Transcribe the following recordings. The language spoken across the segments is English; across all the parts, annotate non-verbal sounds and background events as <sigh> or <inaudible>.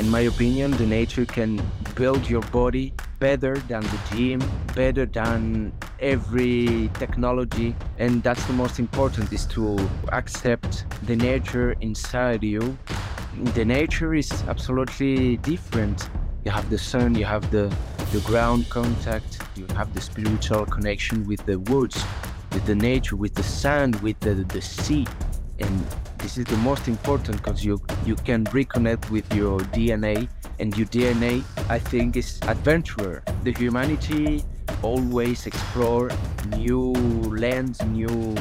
In my opinion, the nature can build your body better than the gym, better than every technology. And that's the most important is to accept the nature inside you. The nature is absolutely different. You have the sun, you have the, the ground contact, you have the spiritual connection with the woods, with the nature, with the sand, with the, the sea. And this is the most important because you you can reconnect with your DNA and your DNA I think is adventurer. The humanity always explore new lands, new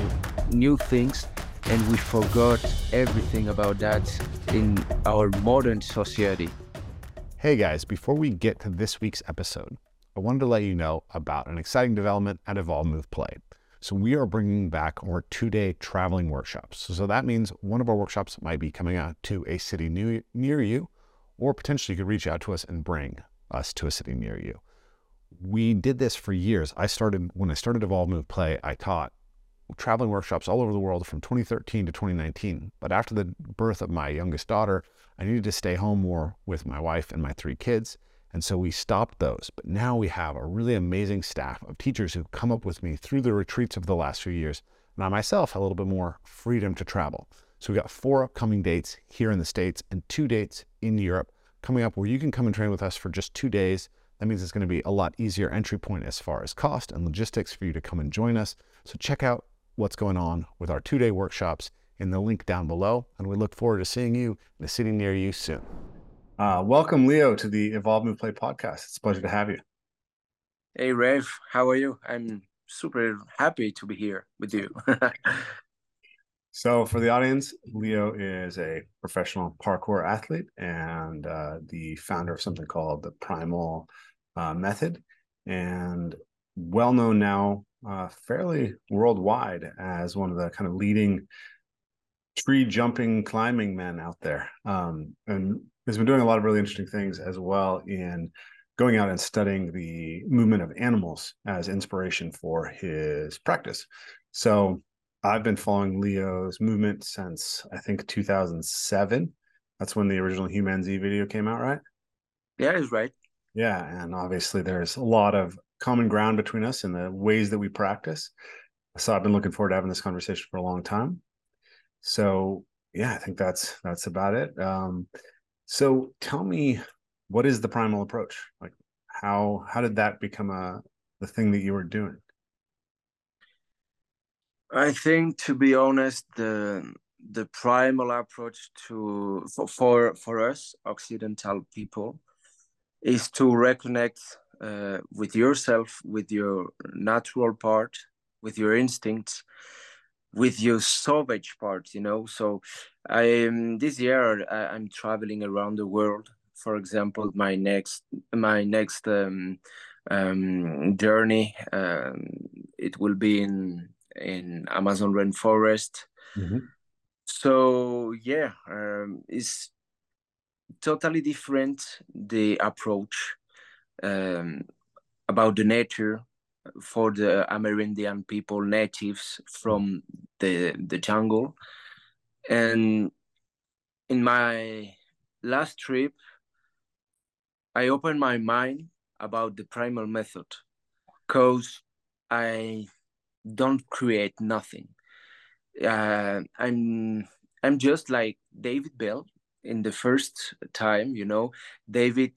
new things and we forgot everything about that in our modern society. Hey guys, before we get to this week's episode, I wanted to let you know about an exciting development at Evolve Move Play. So we are bringing back our two-day traveling workshops. So, that means one of our workshops might be coming out to a city new, near you, or potentially you could reach out to us and bring us to a city near you. We did this for years. I started when I started Evolve Move Play. I taught traveling workshops all over the world from 2013 to 2019. But after the birth of my youngest daughter, I needed to stay home more with my wife and my three kids. And so we stopped those. But now we have a really amazing staff of teachers who've come up with me through the retreats of the last few years. And I myself have a little bit more freedom to travel. So we've got four upcoming dates here in the States and two dates in Europe coming up where you can come and train with us for just two days. That means it's going to be a lot easier entry point as far as cost and logistics for you to come and join us. So check out what's going on with our two day workshops in the link down below. And we look forward to seeing you in a city near you soon. Uh, welcome, Leo, to the Evolve Move Play podcast. It's a pleasure to have you. Hey, Rev, how are you? I'm super happy to be here with you. <laughs> so, for the audience, Leo is a professional parkour athlete and uh, the founder of something called the Primal uh, Method, and well known now uh, fairly worldwide as one of the kind of leading tree jumping climbing men out there. Um, and has been doing a lot of really interesting things as well in going out and studying the movement of animals as inspiration for his practice. So I've been following Leo's movement since I think 2007. That's when the original Human Z video came out, right? Yeah, he's right. Yeah, and obviously there's a lot of common ground between us in the ways that we practice. So I've been looking forward to having this conversation for a long time. So yeah, I think that's that's about it. Um, so tell me, what is the primal approach? Like how how did that become a the thing that you were doing? I think, to be honest, the the primal approach to for for, for us Occidental people is to reconnect uh, with yourself, with your natural part, with your instincts, with your savage part you know? So i um, this year I, am traveling around the world. For example my next my next um, um, journey um, it will be in in amazon rainforest. Mm-hmm. so yeah um, it's totally different the approach um, about the nature for the Amerindian people, natives from the the jungle. And in my last trip, I opened my mind about the primal method, cause I don't create nothing. Uh, I'm I'm just like David Belle in the first time, you know. David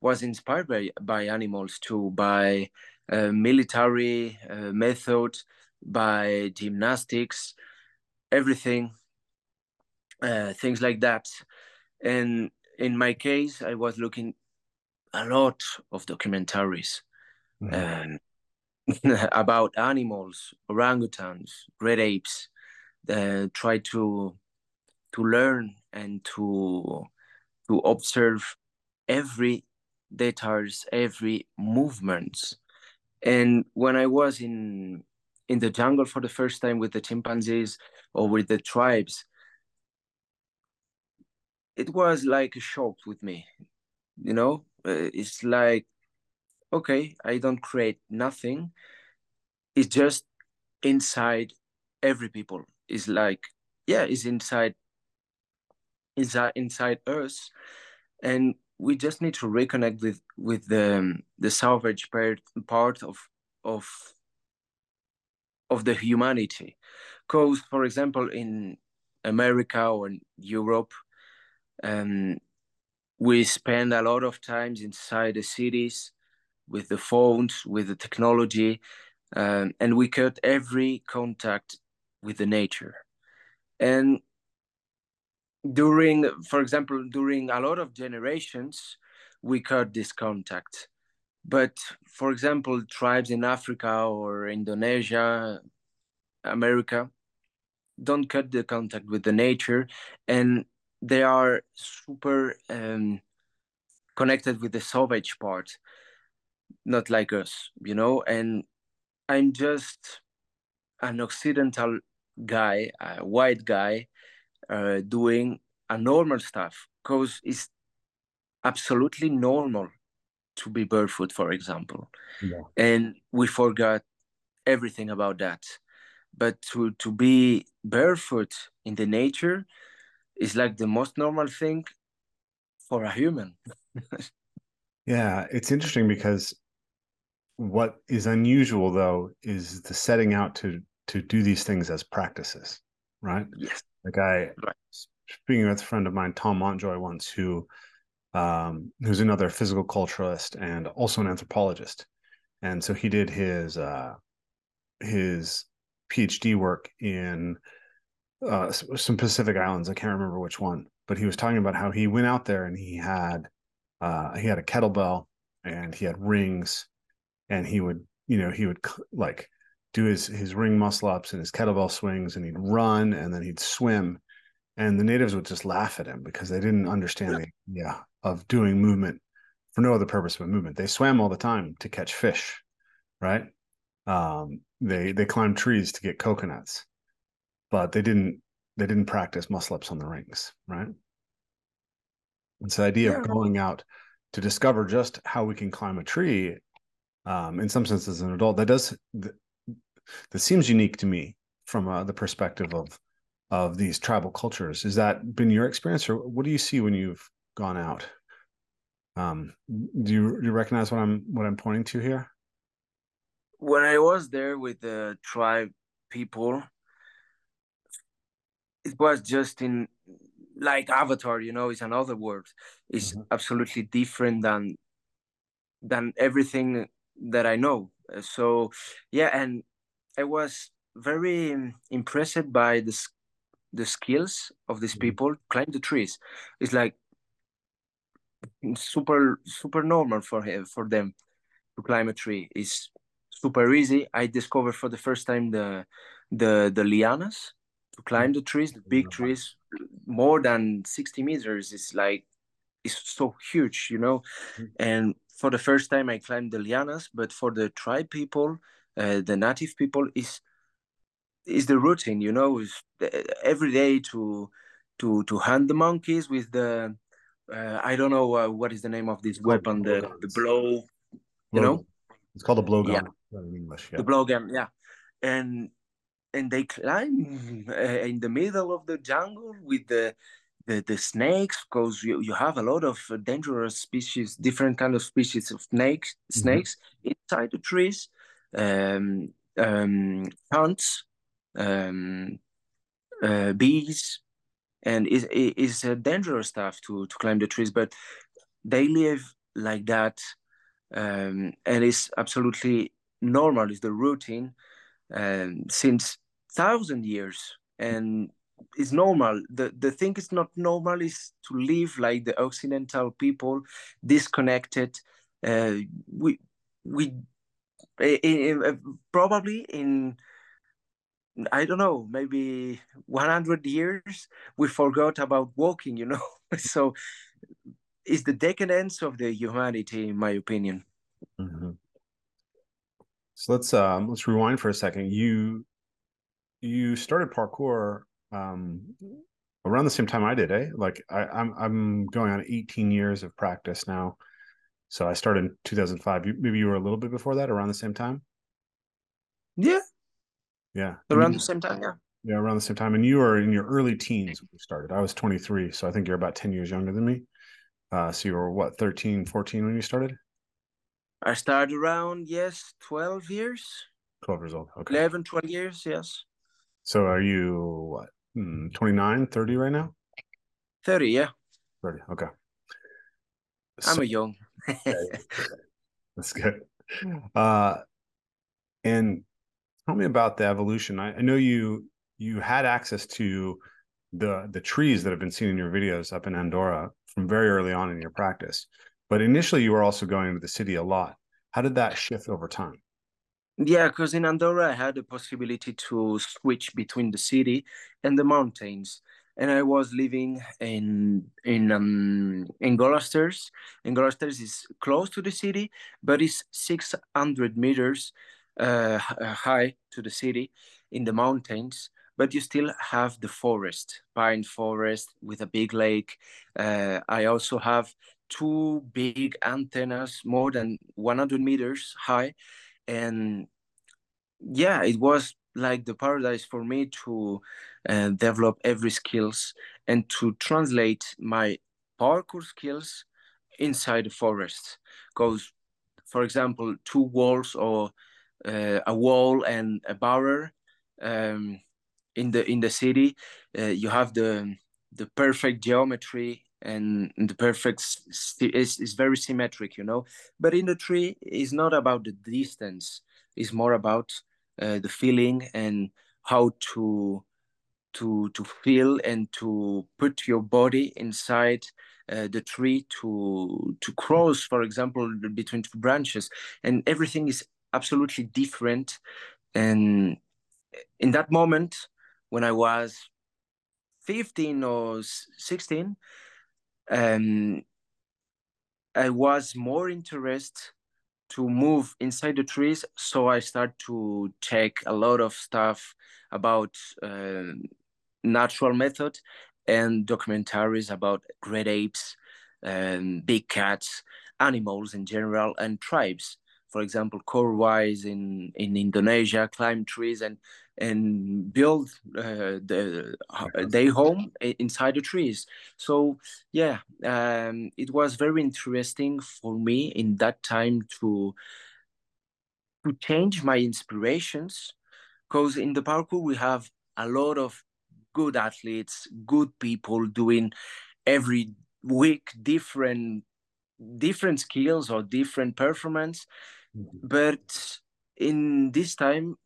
was inspired by, by animals too, by military uh, method, by gymnastics, everything, uh, things like that. And in my case, I was looking a lot of documentaries mm-hmm. <laughs> about animals, orangutans, great apes. Uh, try to to learn and to to observe every details, every movements and when I was in in the jungle for the first time with the chimpanzees or with the tribes, it was like a shock with me. You know, uh, it's like, okay, I don't create nothing. It's just inside every people. It's like, yeah, it's inside inside inside us and we just need to reconnect with with the the salvage part part of of of the humanity. Because for example in america or in europe um, we spend a lot of times inside the cities with the phones with the technology um, and we cut every contact with the nature. And during for example during a lot of generations we cut this contact. But for example tribes in africa or indonesia america don't cut the contact with the nature and they are super um, connected with the savage part not like us you know? And i'm just an occidental guy a white guy uh, doing a normal stuff because it's absolutely normal to be barefoot, for example. Yeah. And we forgot everything about that. But to, to be barefoot in the nature is like the most normal thing for a human. <laughs> yeah, it's interesting because what is unusual though is the setting out to to do these things as practices, right? Yes. Like I right. speaking with a friend of mine, Tom Montjoy, once who um, who's another physical culturalist and also an anthropologist, and so he did his uh, his PhD work in uh, some Pacific islands. I can't remember which one, but he was talking about how he went out there and he had uh, he had a kettlebell and he had rings, and he would you know he would like do his his ring muscle ups and his kettlebell swings and he'd run and then he'd swim. And the natives would just laugh at him because they didn't understand the idea of doing movement for no other purpose but movement. They swam all the time to catch fish right? Um, they they climbed trees to get coconuts but they didn't they didn't practice muscle ups on the rings right? It's the idea yeah. of going out to discover just how we can climb a tree um, in some sense as an adult that does that seems unique to me from uh, the perspective of of these tribal cultures. Has that been your experience, or what do you see when you've gone out? Um, do you do you recognize what I'm what I'm pointing to here? When I was there with the tribe people, it was just in like Avatar. You know, it's another world. It's mm-hmm. absolutely different than than everything that I know. So yeah, and I was very impressed by the the skills of these mm-hmm. people climb the trees. It's like super super normal for him for them to climb a tree. It's super easy. I discovered for the first time the the the lianas to climb the trees, the big trees, more than sixty meters. It's like it's so huge, you know. Mm-hmm. And for the first time, I climbed the lianas. But for the tribe people, uh, the native people, is is the routine you know is every day to to to hunt the monkeys with the uh, i don't know uh, what is the name of this weapon the the blow you know it's called a blowgun yeah. in english yeah. the blowgun yeah and and they climb uh, in the middle of the jungle with the the, the snakes because you, you have a lot of dangerous species different kind of species of snakes mm-hmm. snakes inside the trees um, um, hunts um, uh, bees, and is is uh, dangerous stuff to to climb the trees. But they live like that, um, and it's absolutely normal. It's the routine um, since thousand years, and it's normal. The the thing is not normal is to live like the Occidental people, disconnected. Uh, we we in, in, probably in I don't know, maybe 100 years, we forgot about walking, you know? <laughs> so it's the decadence of the humanity, in my opinion. Mm-hmm. So let's um, let's rewind for a second. You you started parkour um, around the same time I did, eh? Like I, I'm I'm going on 18 years of practice now. So I started in 2005. You, maybe you were a little bit before that, around the same time. Yeah, yeah. Around the same time, yeah. Yeah, around the same time. And you were in your early teens when you started. I was 23, so I think you're about 10 years younger than me. Uh, so you were what, 13, 14 when you started? I started around, yes, 12 years. 12 years old. Okay. 11, 12 years, yes. So are you what, hmm, 29, 30 right now? 30, yeah. 30. Okay. I'm So- a young. <laughs> That's good. Uh, and tell me about the evolution. I, I know you you had access to the the trees that have been seen in your videos up in Andorra from very early on in your practice, but initially you were also going to the city a lot. How did that shift over time? Yeah, because in Andorra I had the possibility to switch between the city and the mountains, and I was living in in um in Golasters. And Golasters is close to the city, but it's six hundred meters uh, high to the city in the mountains. But you still have the forest, pine forest with a big lake. Uh, I also have two big antennas, more than one hundred meters high and yeah it was like the paradise for me to uh, develop every skills and to translate my parkour skills inside the forest. Because for example two walls or uh, a wall and a barrier um, in the in the city uh, you have the the perfect geometry and the perfect is is very symmetric you know? But in the tree it's not about the distance. It's more about uh, the feeling and how to to to feel and to put your body inside uh, the tree to to cross for example between two branches. And everything is absolutely different. And in that moment when i was 15 or 16 um i was more interested to move inside the trees so i start to check a lot of stuff about uh, natural method and documentaries about great apes and big cats animals in general and tribes. For example Korowais in in indonesia climb trees and and build uh, the their home inside the trees. So yeah um, it was very interesting for me in that time to to change my inspirations because in the parkour we have a lot of good athletes good people doing every week different different skills or different performance. But in this time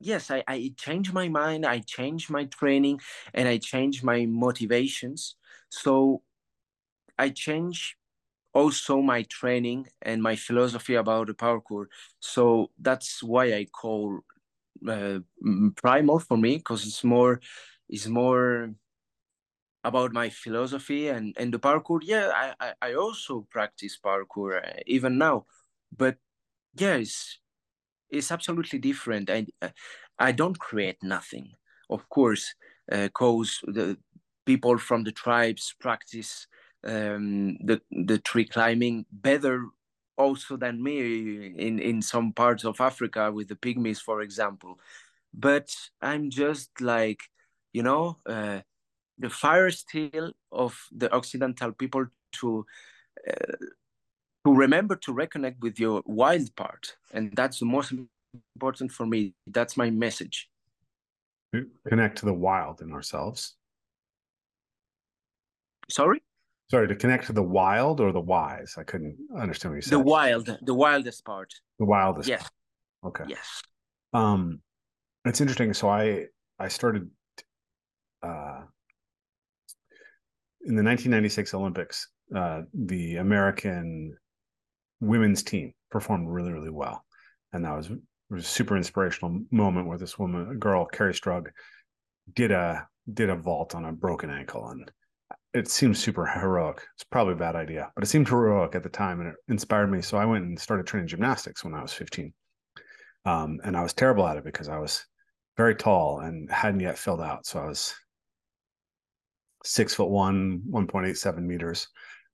yes I, I changed my mind i changed my training and i changed my motivations. So i changed also my training and my philosophy about the parkour so that's why i call uh, primal for me because it's more it's more about my philosophy and and the parkour yeah i i, I also practice parkour uh, even now. But yeah it's absolutely different i i don't create nothing. Of course because the people from the tribes practice um, the the tree climbing better also than me in in some parts of africa with the pygmies for example. But i'm just like you know uh, the fire still of the occidental people to uh, to remember to reconnect with your wild part and that's the most important for me that's my message Connect to the wild in ourselves. sorry Sorry, to connect to the wild or the wise. I couldn't understand what you said. the wild the wildest part The wildest. yes Okay. yes Um, it's interesting. So I I started uh, in the 1996 Olympics. Uh, the American women's team performed really really well, and that was was a super inspirational moment where this woman, a girl, Kerri Strug, did a did a vault on a broken ankle, and it seemed super heroic. It's probably a bad idea, but it seemed heroic at the time, and it inspired me. So I went and started training gymnastics when I was 15. Um, and I was terrible at it because I was very tall and hadn't yet filled out. So I was six foot one, 1.87 meters.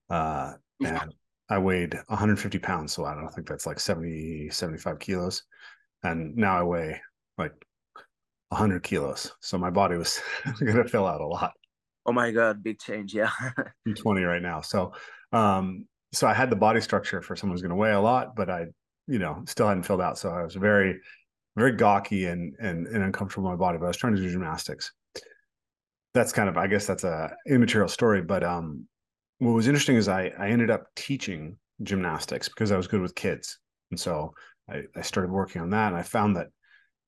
Uh, <laughs> and I weighed 150 pounds. So I don't think that's like 70, 75 kilos. And now I weigh like 100 kilos. So my body was <laughs> going to fill out a lot. oh my god big change yeah <laughs> I'm 20 right now. So Um, so I had the body structure for someone who's going to weigh a lot, but I, you know, still hadn't filled out. So I was very, very gawky and and, and uncomfortable in my body. But I was trying to do gymnastics. That's kind of, I guess, that's a immaterial story. But um, what was interesting is I I ended up teaching gymnastics because I was good with kids, and so I, I started working on that, and I found that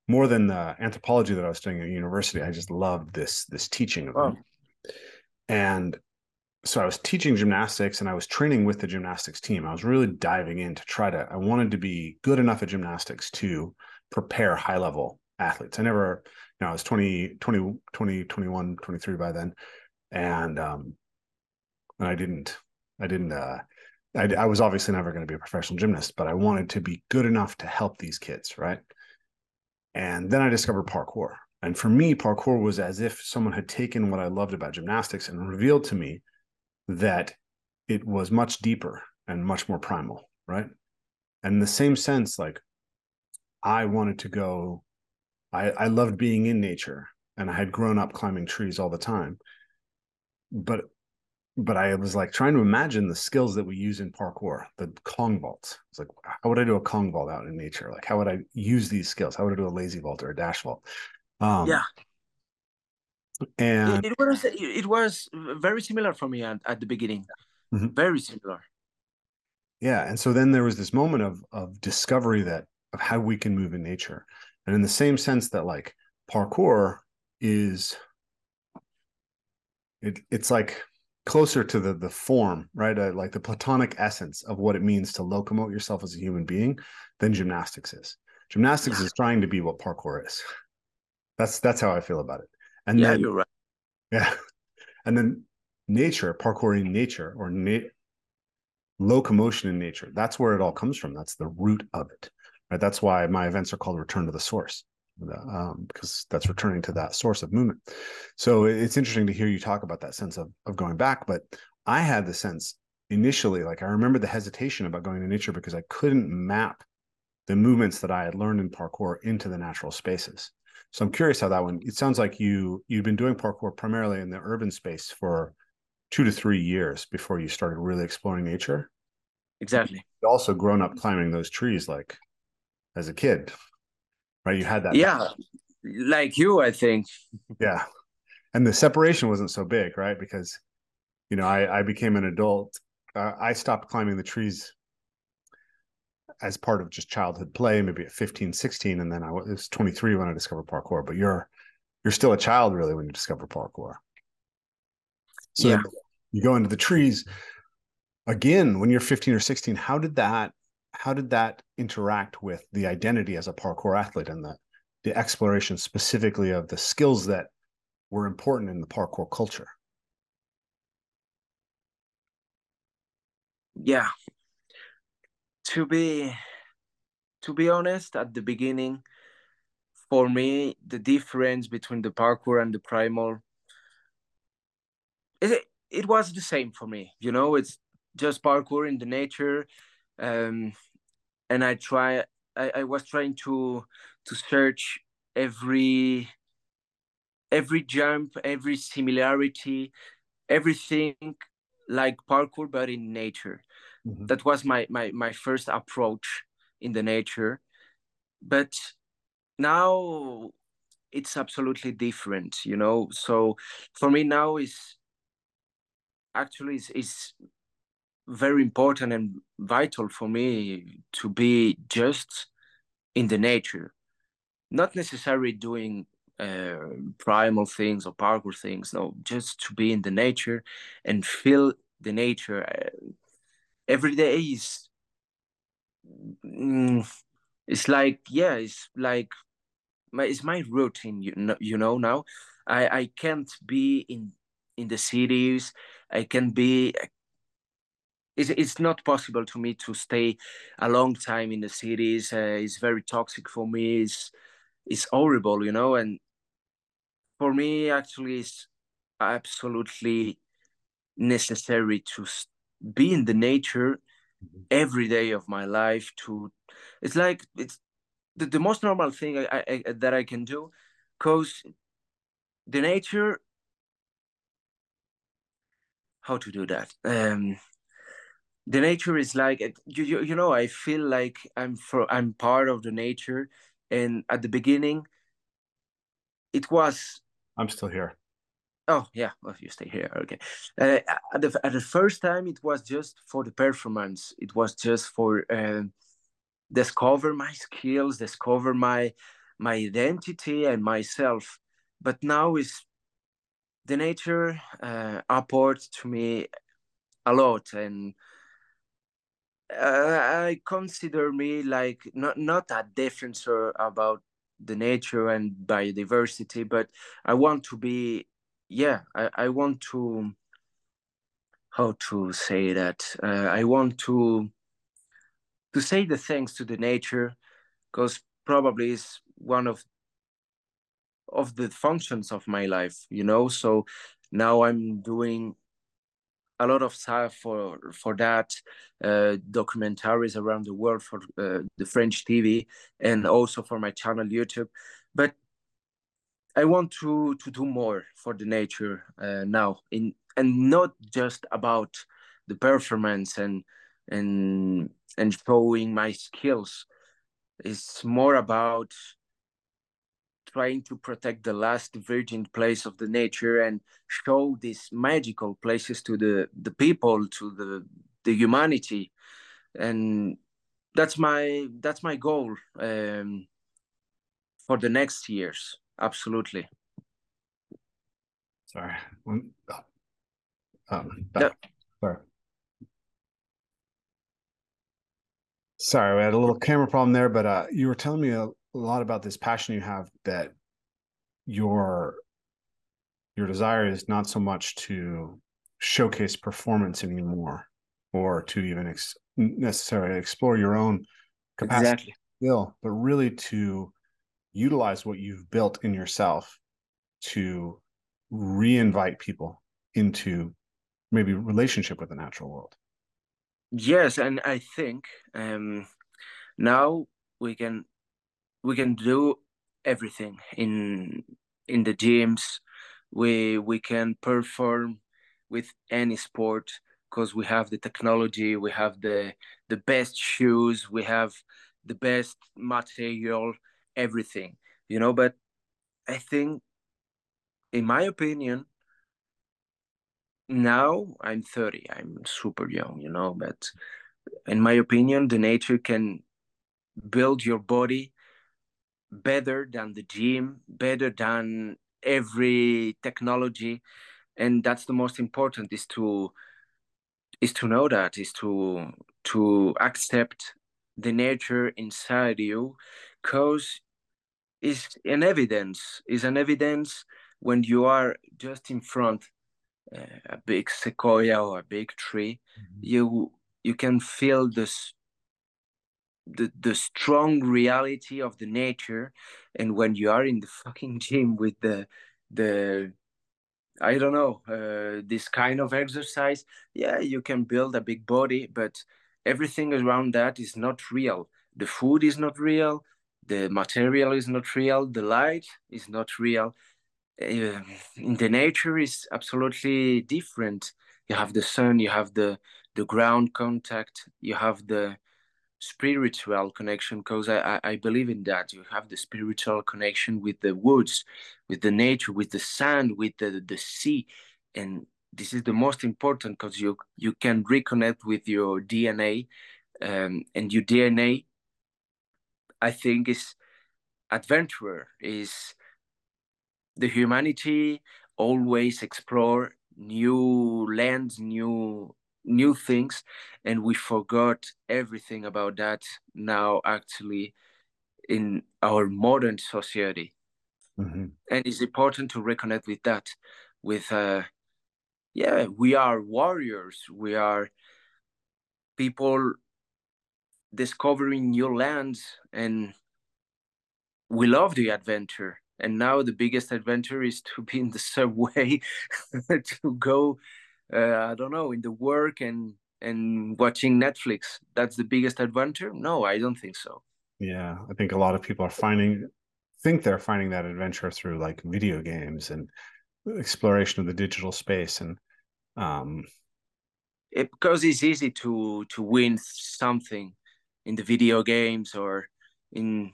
more than the anthropology that I was studying at university, I just loved this this teaching of wow. them. And so I was teaching gymnastics and I was training with the gymnastics team. I was really diving in to try to, I wanted to be good enough at gymnastics to prepare high level athletes. I never, you know, I was 20, 20, 20, 21, 23 by then. And, um, and I didn't, I didn't, uh, I, I was obviously never going to be a professional gymnast, but I wanted to be good enough to help these kids. Right. And then I discovered parkour. And for me, parkour was as if someone had taken what I loved about gymnastics and revealed to me that it was much deeper and much more primal, right? And in the same sense, like I wanted to go, I, I loved being in nature and I had grown up climbing trees all the time. But but I was like trying to imagine the skills that we use in parkour, the Kong vaults. It's like, how would I do a Kong vault out in nature? Like, how would I use these skills? How would I do a lazy vault or a dash vault? Um, yeah, and it, it, was it was very similar for me at, at the beginning mm-hmm. very similar yeah and so then there was this moment of of discovery that of how we can move in nature and in the same sense that like parkour is it it's like closer to the the form right uh, like the platonic essence of what it means to locomote yourself as a human being than gymnastics is gymnastics is trying to be what parkour is that's that's how i feel about it and yeah, then, you're right. <laughs> Yeah. And then nature, parkour in nature or na- locomotion in nature, that's where it all comes from. That's the root of it. Right. That's why my events are called Return to the Source. Um, because that's returning to that source of movement. So it's interesting to hear you talk about that sense of, of going back. But I had the sense initially, like I remember the hesitation about going to nature because I couldn't map the movements that I had learned in parkour into the natural spaces. So I'm curious how that one. It sounds like you you've been doing parkour primarily in the urban space for two to three years before you started really exploring nature. Exactly. You also grown up climbing those trees like as a kid, right? You had that. Yeah, like you, I think. Yeah, and the separation wasn't so big, right? Because you know, I I became an adult. Uh, I stopped climbing the trees as part of just childhood play, maybe at 15, 16. And then I was 23 when I discovered parkour, but you're, you're still a child really when you discover parkour. So yeah. you go into the trees again, when you're 15 or 16, how did that, how did that interact with the identity as a parkour athlete and the, the exploration specifically of the skills that were important in the parkour culture? Yeah, to be to be honest at the beginning for me the difference between the parkour and the primal it, it was the same for me you know it's just parkour in the nature um, and i try I, I was trying to to search every every jump every similarity everything like parkour but in nature Mm-hmm. That was my, my my first approach in the nature, but now it's absolutely different, you know. So for me now is actually is, is very important and vital for me to be just in the nature, not necessarily doing uh, primal things or parkour things. No, just to be in the nature and feel the nature. Uh, every day is mm, it's like yeah it's like my it's my routine you know you know now i i can't be in in the cities i can be it's, it's not possible to me to stay a long time in the cities. Uh, it's very toxic for me. It's it's horrible you know and for me actually it's absolutely necessary to be in the nature mm-hmm. every day of my life to it's like it's the, the most normal thing I, I, that i can do because the nature how to do that? Um the nature is like you, you, you know i feel like i'm for i'm part of the nature. And at the beginning it was i'm still here. Oh yeah. Well you stay here. Okay. Uh, at, the, at the first time it was just for the performance. It was just for uh, discover my skills discover my my identity and myself. But now is the nature uh, apports to me a lot. And uh, I consider me like not not a defensor about the nature and biodiversity, but I want to be yeah I, I want to how to say that? Uh, I want to to say the thanks to the nature because probably is one of of the functions of my life you know? So now i'm doing a lot of stuff for for that uh, documentaries around the world for uh, the French TV and also for my channel YouTube. But I want to to do more for the nature uh, now, in and not just about the performance and and and showing my skills. It's more about trying to protect the last virgin place of the nature and show these magical places to the the people to the the humanity. And that's my that's my goal um, for the next years. Absolutely. Sorry. Um, yeah. sorry. Sorry we had a little camera problem there but uh, you were telling me a, a lot about this passion you have that your your desire is not so much to showcase performance anymore or to even ex- necessarily explore your own capacity exactly. skill but really to utilize what you've built in yourself to re-invite people into maybe relationship with the natural world yes and i think um now we can we can do everything in in the gyms we we can perform with any sport because we have the technology we have the the best shoes we have the best material everything you know but i think in my opinion now i'm 30 i'm super young you know but in my opinion the nature can build your body better than the gym, better than every technology, and that's the most important is to is to know that is to to accept the nature inside you because is an evidence is an evidence when you are just in front uh, a big sequoia or a big tree mm-hmm. you you can feel this the the strong reality of the nature and when you are in the fucking <laughs> gym with the the i don't know uh, this kind of exercise yeah you can build a big body but everything around that is not real. The food is not real the material is not real the light is not real. Uh, in the nature is absolutely different. You have the sun you have the the ground contact you have the spiritual connection because I, I believe in that. You have the spiritual connection with the woods with the nature with the sand with the, the sea and this is the most important because you you can reconnect with your dna um, and your dna i think is adventurer is the humanity always explore new lands new new things and we forgot everything about that now actually in our modern society. Mm-hmm. and it's important to reconnect with that with uh yeah we are warriors. We are people discovering new lands and we love the adventure. And now the biggest adventure is to be in the <laughs> subway <laughs> to go uh, I don't know, in the work and and watching Netflix. That's the biggest adventure? No, I don't think so. Yeah, I think a lot of people are finding think they're finding that adventure through like video games and exploration of the digital space and um it, because it's easy to to win something in the video games or in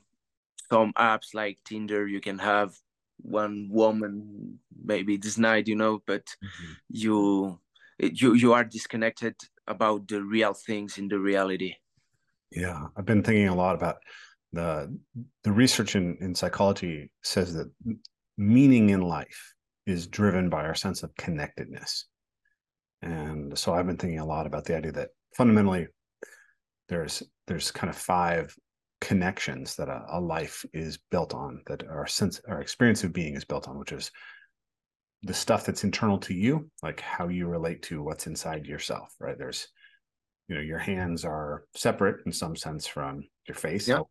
some apps like Tinder. You can have one woman maybe this night, you know, but mm-hmm. you you you are disconnected about the real things in the reality. Yeah, I've been thinking a lot about the the research in, in psychology says that meaning in life is driven by our sense of connectedness. And so I've been thinking a lot about the idea that fundamentally there's there's kind of five connections that a, a life is built on, that our sense our experience of being is built on, which is the stuff that's internal to you, like how you relate to what's inside yourself, right? There's, you know, your hands are separate in some sense from your face. Yeah.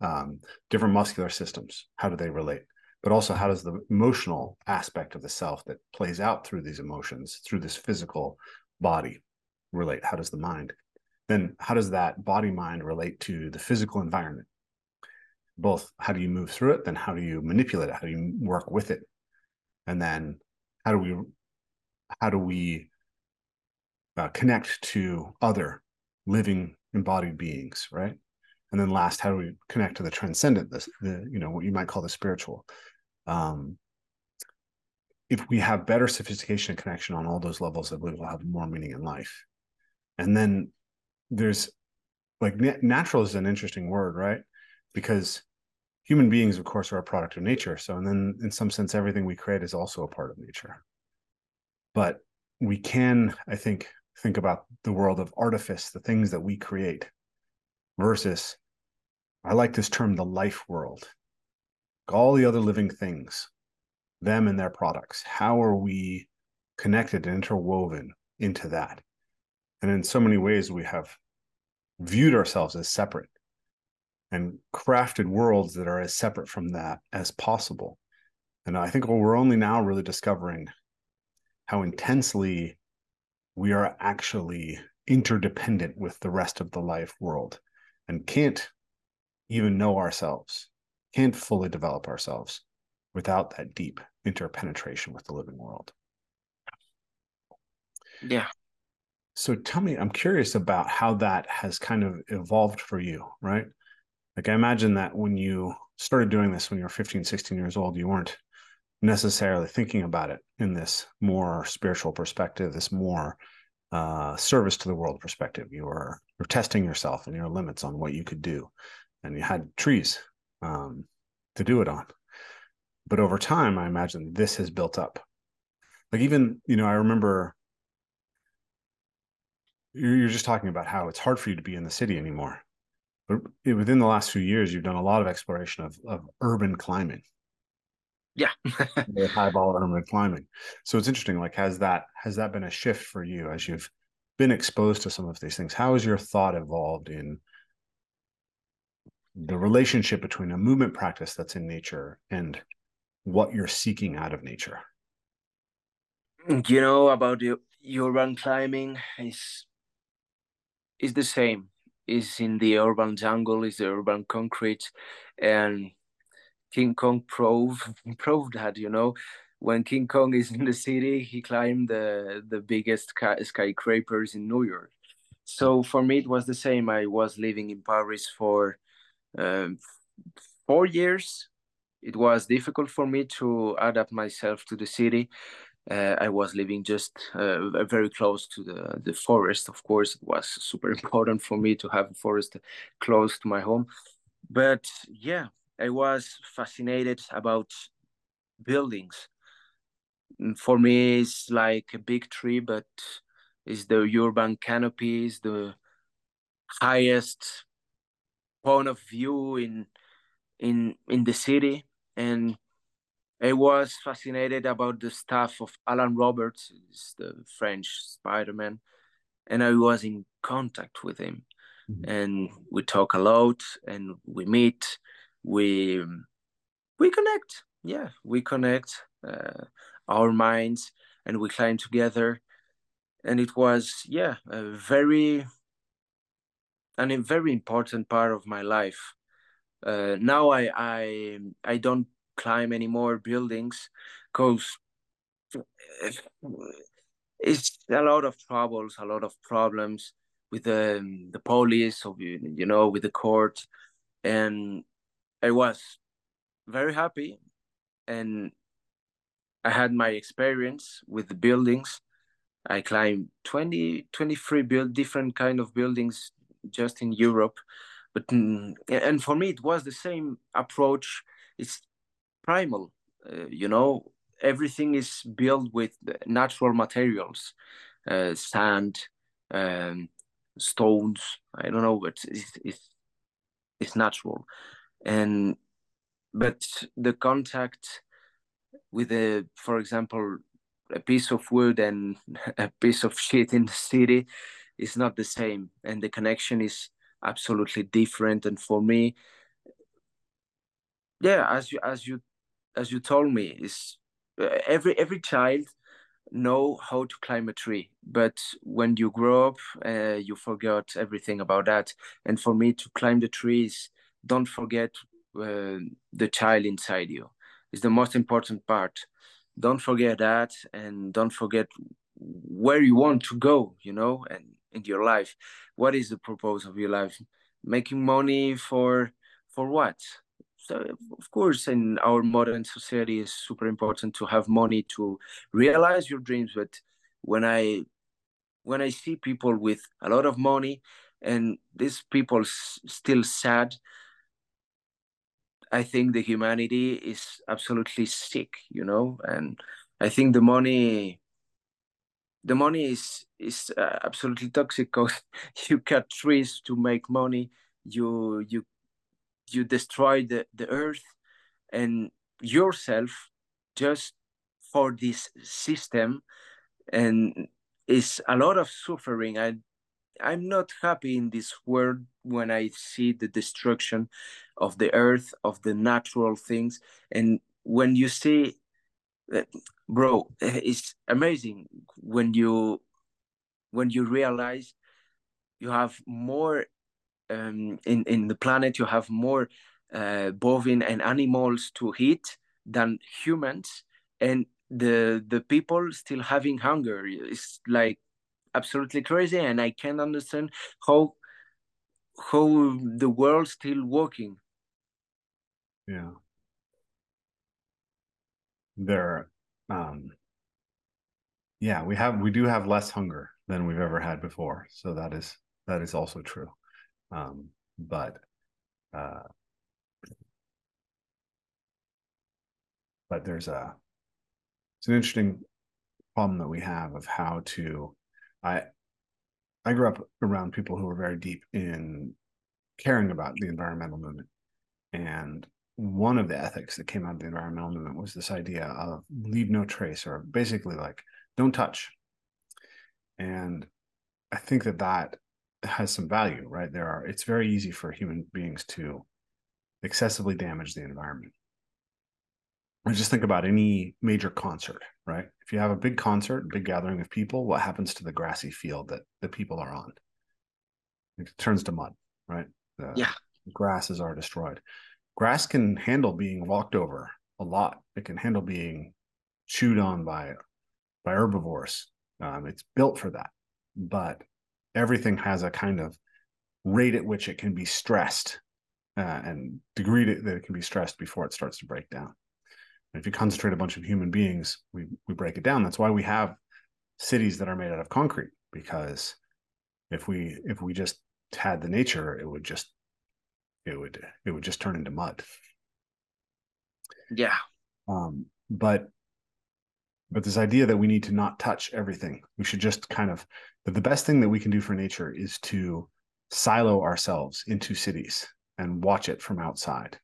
Um, different muscular systems, how do they relate? But also, how does the emotional aspect of the self that plays out through these emotions, through this physical body relate? How does the mind? Then, how does that body mind relate to the physical environment? Both, how do you move through it? Then, how do you manipulate it? How do you work with it? And then how do we how do we uh, connect to other living embodied beings right? And then last how do we connect to the transcendent the, the you know what you might call the spiritual? Um if we have better sophistication and connection on all those levels i believe we'll have more meaning in life. And then there's like natural is an interesting word right? Because human beings, of course, are a product of nature. So, and then in some sense, everything we create is also a part of nature. But we can, I think, think about the world of artifice, the things that we create, versus, I like this term, the life world. All the other living things, them and their products. How are we connected and interwoven into that? And in so many ways, we have viewed ourselves as separate and crafted worlds that are as separate from that as possible. And I think well, we're only now really discovering how intensely we are actually interdependent with the rest of the life world and can't even know ourselves, can't fully develop ourselves without that deep interpenetration with the living world. Yeah. So tell me, I'm curious about how that has kind of evolved for you, right? Like I imagine that when you started doing this when you were 15, 16 years old, you weren't necessarily thinking about it in this more spiritual perspective, this more uh, service to the world perspective. You were you're testing yourself and your limits on what you could do, and you had trees um, to do it on. But over time, I imagine this has built up. Like even you know, I remember you're just talking about how it's hard for you to be in the city anymore but within the last few years, you've done a lot of exploration of, of urban climbing. Yeah, <laughs> high vol urban climbing. So it's interesting. Like, has that has that been a shift for you as you've been exposed to some of these things? How has your thought evolved in the relationship between a movement practice that's in nature and what you're seeking out of nature? Mm, you know about the urban climbing is is the same is in the urban jungle, is the urban concrete, and King Kong proved <laughs> proved that you know when King Kong is in the city, he climbed the the biggest skyscrapers in New York. So for me, it was the same. I was living in Paris for um, four years. It was difficult for me to adapt myself to the city, uh, I was living just uh, very close to the, the forest. Of course, it was super <laughs> important for me to have a forest close to my home. But yeah, I was fascinated about buildings. Mm, for me, it's like a big tree, but it's the urban canopy, is the highest point of view in in in the city and I was fascinated about the stuff of Alain Roberts, the French Spider-Man, and I was in contact with him, mm-hmm. and we talk a lot, and we meet, we we connect. Yeah, we connect uh, our minds, and we climb together, and it was yeah a very and a very important part of my life. Uh, now I I I don't climb any more buildings because it's a lot of troubles, a lot of problems with the the police, or you know, with the court, and I was very happy, and I had my experience with the buildings. I climbed 20, 23 build different kind of buildings just in Europe, but mm, and for me it was the same approach. It's primal, uh, you know. Everything is built with natural materials, uh, sand, um, stones. I don't know, but it's, it's it's natural, and but the contact with a, for example, a piece of wood and <laughs> a piece of shit in the city is not the same, and the connection is absolutely different. And for me, yeah, as you as you as you told me, is uh, every every child know how to climb a tree but when you grow up uh, you forgot everything about that. And for me to climb the trees don't forget uh, the child inside you is the most important part. Don't forget that and don't forget where you want to go you know and in your life. What is the purpose of your life? Making money for for what so of course in our modern society it's super important to have money to realize your dreams. But when i when i see people with a lot of money and these people s- still sad i think the humanity is absolutely sick you know? And i think the money the money is is uh, absolutely toxic because <laughs> you cut trees to make money. You you you destroy the, the earth and yourself just for this system. And it's a lot of suffering. I i'm not happy in this world when i see the destruction of the earth of the natural things. And when you see eh, bro eh, it's amazing when you when you realize you have more um, in in the planet you have more uh, bovine and animals to eat than humans, and the the people still having hunger. is like absolutely crazy, and I can't understand how how the world still working. Yeah. There, um, yeah, we have we do have less hunger than we've ever had before. So that is that is also true. Um, but uh, but there's a it's an interesting problem that we have of how to I I grew up around people who were very deep in caring about the environmental movement. And one of the ethics that came out of the environmental movement was this idea of leave no trace or basically like don't touch. And I think that that has some value, right? There are, it's very easy for human beings to excessively damage the environment. I just think about any major concert, right? If you have a big concert, big gathering of people, what happens to the grassy field that the people are on? It turns to mud, right? The yeah. grasses are destroyed. Grass can handle being walked over a lot. It can handle being chewed on by by herbivores. Um, it's built for that. But everything has a kind of rate at which it can be stressed uh, and degree that it can be stressed before it starts to break down. And if you concentrate a bunch of human beings, we we break it down. That's why we have cities that are made out of concrete because if we if we just had the nature, it would just it would it would just turn into mud. Yeah. Um, but but this idea that we need to not touch everything, we should just kind of that the best thing that we can do for nature is to silo ourselves into cities and watch it from outside.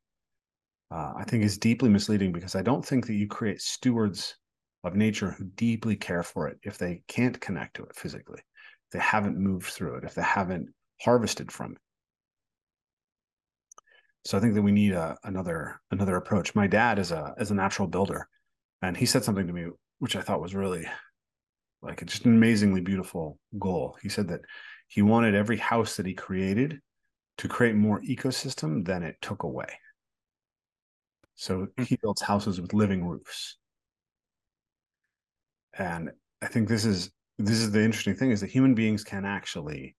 Uh, I think is deeply misleading because I don't think that you create stewards of nature who deeply care for it if they can't connect to it physically, if they haven't moved through it, if they haven't harvested from it. So I think that we need a, another another approach. My dad is a is a natural builder, and he said something to me which I thought was really like it's just an amazingly beautiful goal. He said that he wanted every house that he created to create more ecosystem than it took away. So hmm. he builds houses with living roofs. And I think this is this is the interesting thing is that human beings can actually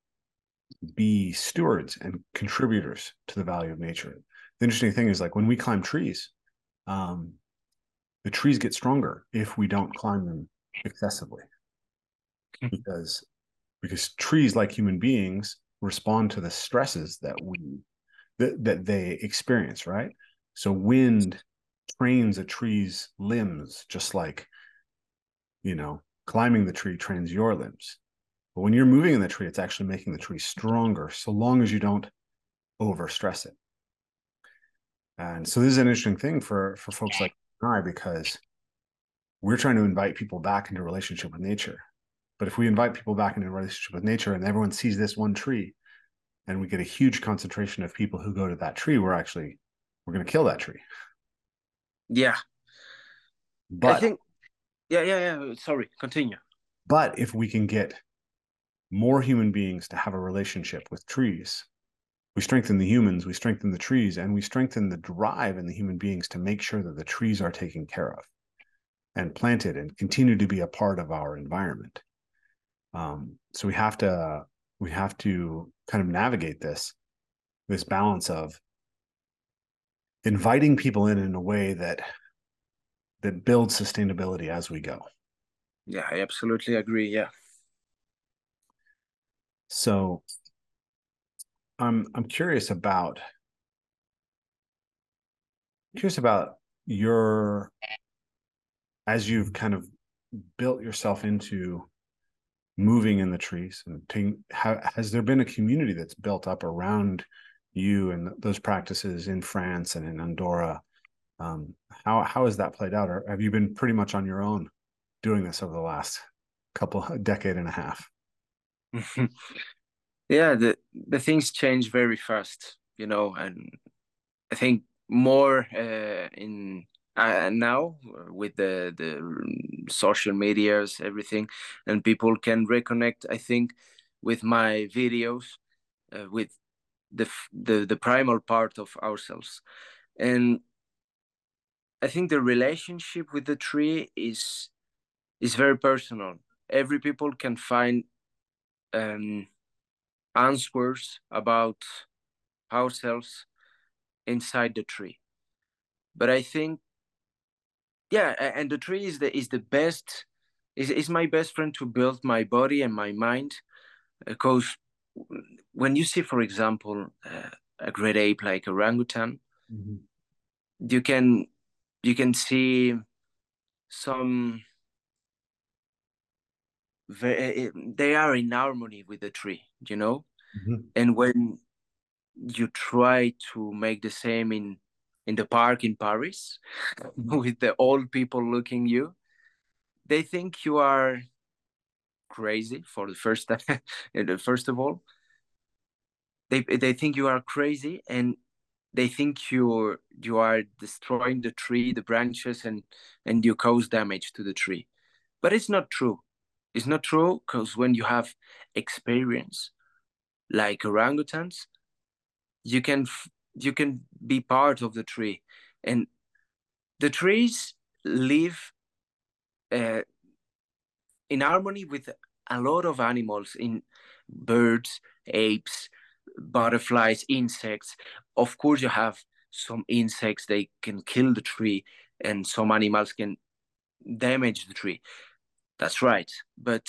be stewards and contributors to the value of nature. The interesting thing is like when we climb trees, um, the trees get stronger if we don't climb them excessively. Hmm. because because trees like human beings respond to the stresses that we that, that they experience right? So wind trains a tree's limbs just like you know climbing the tree trains your limbs. But when you're moving in the tree it's actually making the tree stronger so long as you don't over stress it. And so this is an interesting thing for for folks like I because we're trying to invite people back into relationship with nature. But if we invite people back into relationship with nature and everyone sees this one tree and we get a huge concentration of people who go to that tree, we're actually we're going to kill that tree. Yeah. But I think yeah, yeah, yeah, sorry, continue. But if we can get more human beings to have a relationship with trees, we strengthen the humans, we strengthen the trees, and we strengthen the drive in the human beings to make sure that the trees are taken care of and planted and continue to be a part of our environment. Um, so we have to we have to kind of navigate this this balance of inviting people in in a way that that builds sustainability as we go. Yeah, I absolutely agree. Yeah. So I'm I'm curious about curious about your as you've kind of built yourself into moving in the trees and taking, has there been a community that's built up around you and those practices in France and in Andorra? Um, how how has that played out, or have you been pretty much on your own doing this over the last couple decade and a half? <laughs> yeah the the things change very fast you know and i think more uh, in uh, now with the the social medias everything and people can reconnect i think with my videos uh, with the, the the primal part of ourselves. And i think the relationship with the tree is is very personal. Every people can find um answers about ourselves inside the tree but i think yeah and the tree is the is the best is, is my best friend to build my body and my mind because when you see for example uh, a great ape like orangutan mm-hmm. you can you can see some very, eh, eh, they are in harmony with the tree you know? Mm-hmm. and when you try to make the same in in the park in paris <laughs> with the old people looking you they think you are crazy for the first <laughs> time first of all. They they think you are crazy and they think you're you are destroying the tree the branches and and you cause damage to the tree. But it's not true it's not true because when you have experience like orangutans, you can you can be part of the tree, and the trees live uh, in harmony with a lot of animals, in birds, apes, butterflies, insects. Of course, you have some insects they can kill the tree, and some animals can damage the tree. That's right. But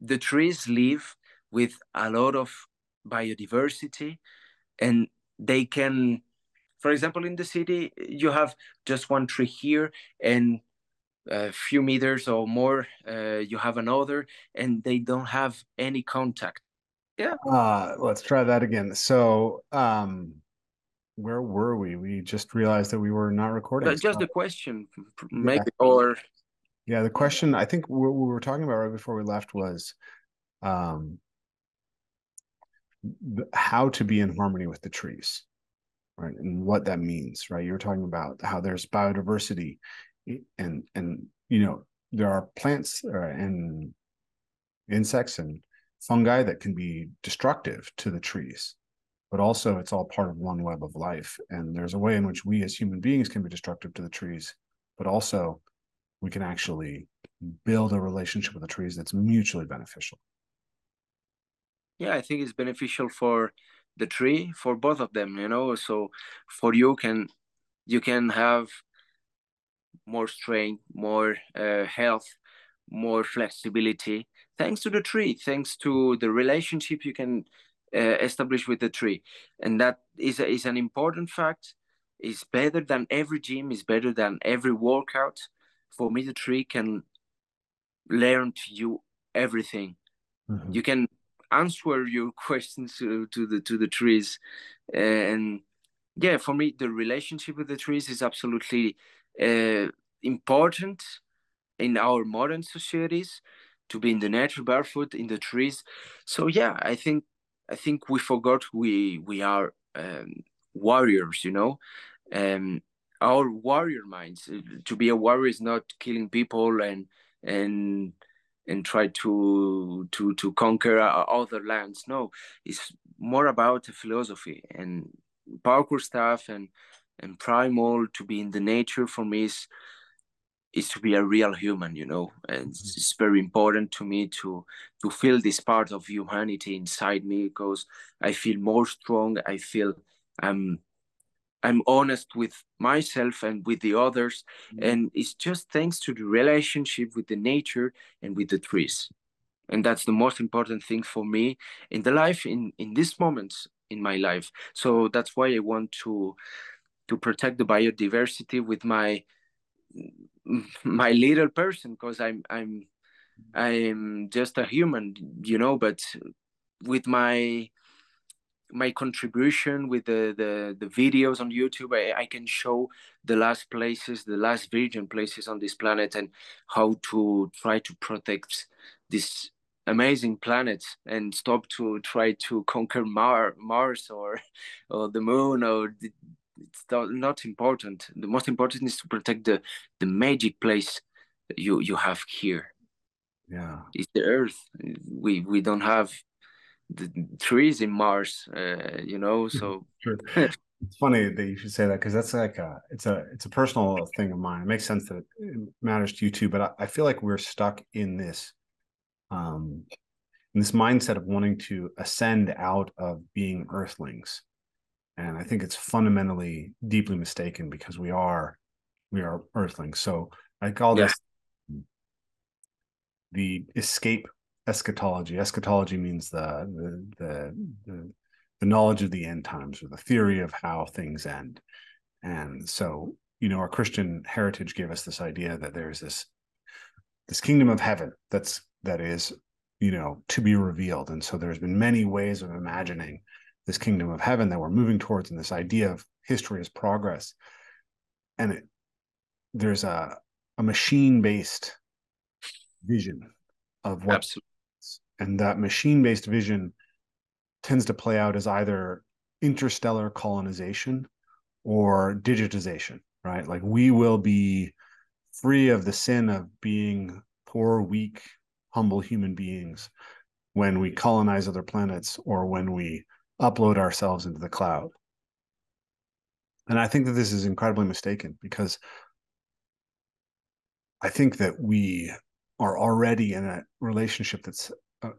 the trees live with a lot of biodiversity and they can, for example, in the city, you have just one tree here and a few meters or more, uh, you have another and they don't have any contact. Yeah. Uh, let's try that again. So, um, where were we? We just realized that we were not recording. Just so. the question, maybe, yeah. or yeah, the question I think what we were talking about right before we left was um, how to be in harmony with the trees, right, and what that means, right? You were talking about how there's biodiversity, and and you know there are plants uh, and insects and fungi that can be destructive to the trees, but also it's all part of one web of life, and there's a way in which we as human beings can be destructive to the trees, but also we can actually build a relationship with the trees that's mutually beneficial. Yeah i think it's beneficial for the tree for both of them you know? So for you can you can have more strength more uh, health more flexibility thanks to the tree thanks to the relationship you can uh, establish with the tree. And that is, a, is an important fact. Is better than every gym is better than every workout for me the tree can learn to you everything. Mm-hmm. you can answer your <laughs> questions to, to the to the trees. And yeah for me the relationship with the trees is absolutely uh, important in our modern societies to be in the nature barefoot in the trees. So yeah i think i think we forgot we we are um, warriors you know? Um our warrior minds. To be a warrior is not killing people and and and try to to to conquer other lands. No it's more about a philosophy and parkour stuff and and primal to be in the nature for me is is to be a real human you know and mm-hmm. it's very important to me to to feel this part of humanity inside me because i feel more strong. I feel i'm i'm honest with myself and with the others mm-hmm. and it's just thanks to the relationship with the nature and with the trees. And that's the most important thing for me in the life in in this moment in my life. So that's why i want to to protect the biodiversity with my <laughs> my little person because i'm i'm i'm just a human you know but with my my contribution with the, the, the videos on YouTube, I, I can show the last places, the last virgin places on this planet, and how to try to protect this amazing planet and stop to try to conquer Mar- Mars or <laughs> or the moon or the, it's not important. The most important is to protect the the magic place you you have here. Yeah, it's the Earth. We we don't have the trees in Mars, uh, you know. So <laughs> sure. <laughs> it's funny that you should say that because that's like a it's a it's a personal thing of mine. It makes sense that it matters to you too, but I, I feel like we're stuck in this um in this mindset of wanting to ascend out of being earthlings. And I think it's fundamentally deeply mistaken because we are we are earthlings. So I call yeah. this the escape eschatology. Eschatology means the, the the the knowledge of the end times or the theory of how things end. And so, you know, our Christian heritage gave us this idea that there's this this kingdom of heaven that's that is, you know, to be revealed. And so there's been many ways of imagining this kingdom of heaven that we're moving towards and this idea of history as progress. And it, there's a a machine-based vision of what Absolutely and that machine-based vision tends to play out as either interstellar colonization or digitization right? Like we will be free of the sin of being poor weak humble human beings when we colonize other planets or when we upload ourselves into the cloud. And i think that this is incredibly mistaken because i think that we are already in a relationship that's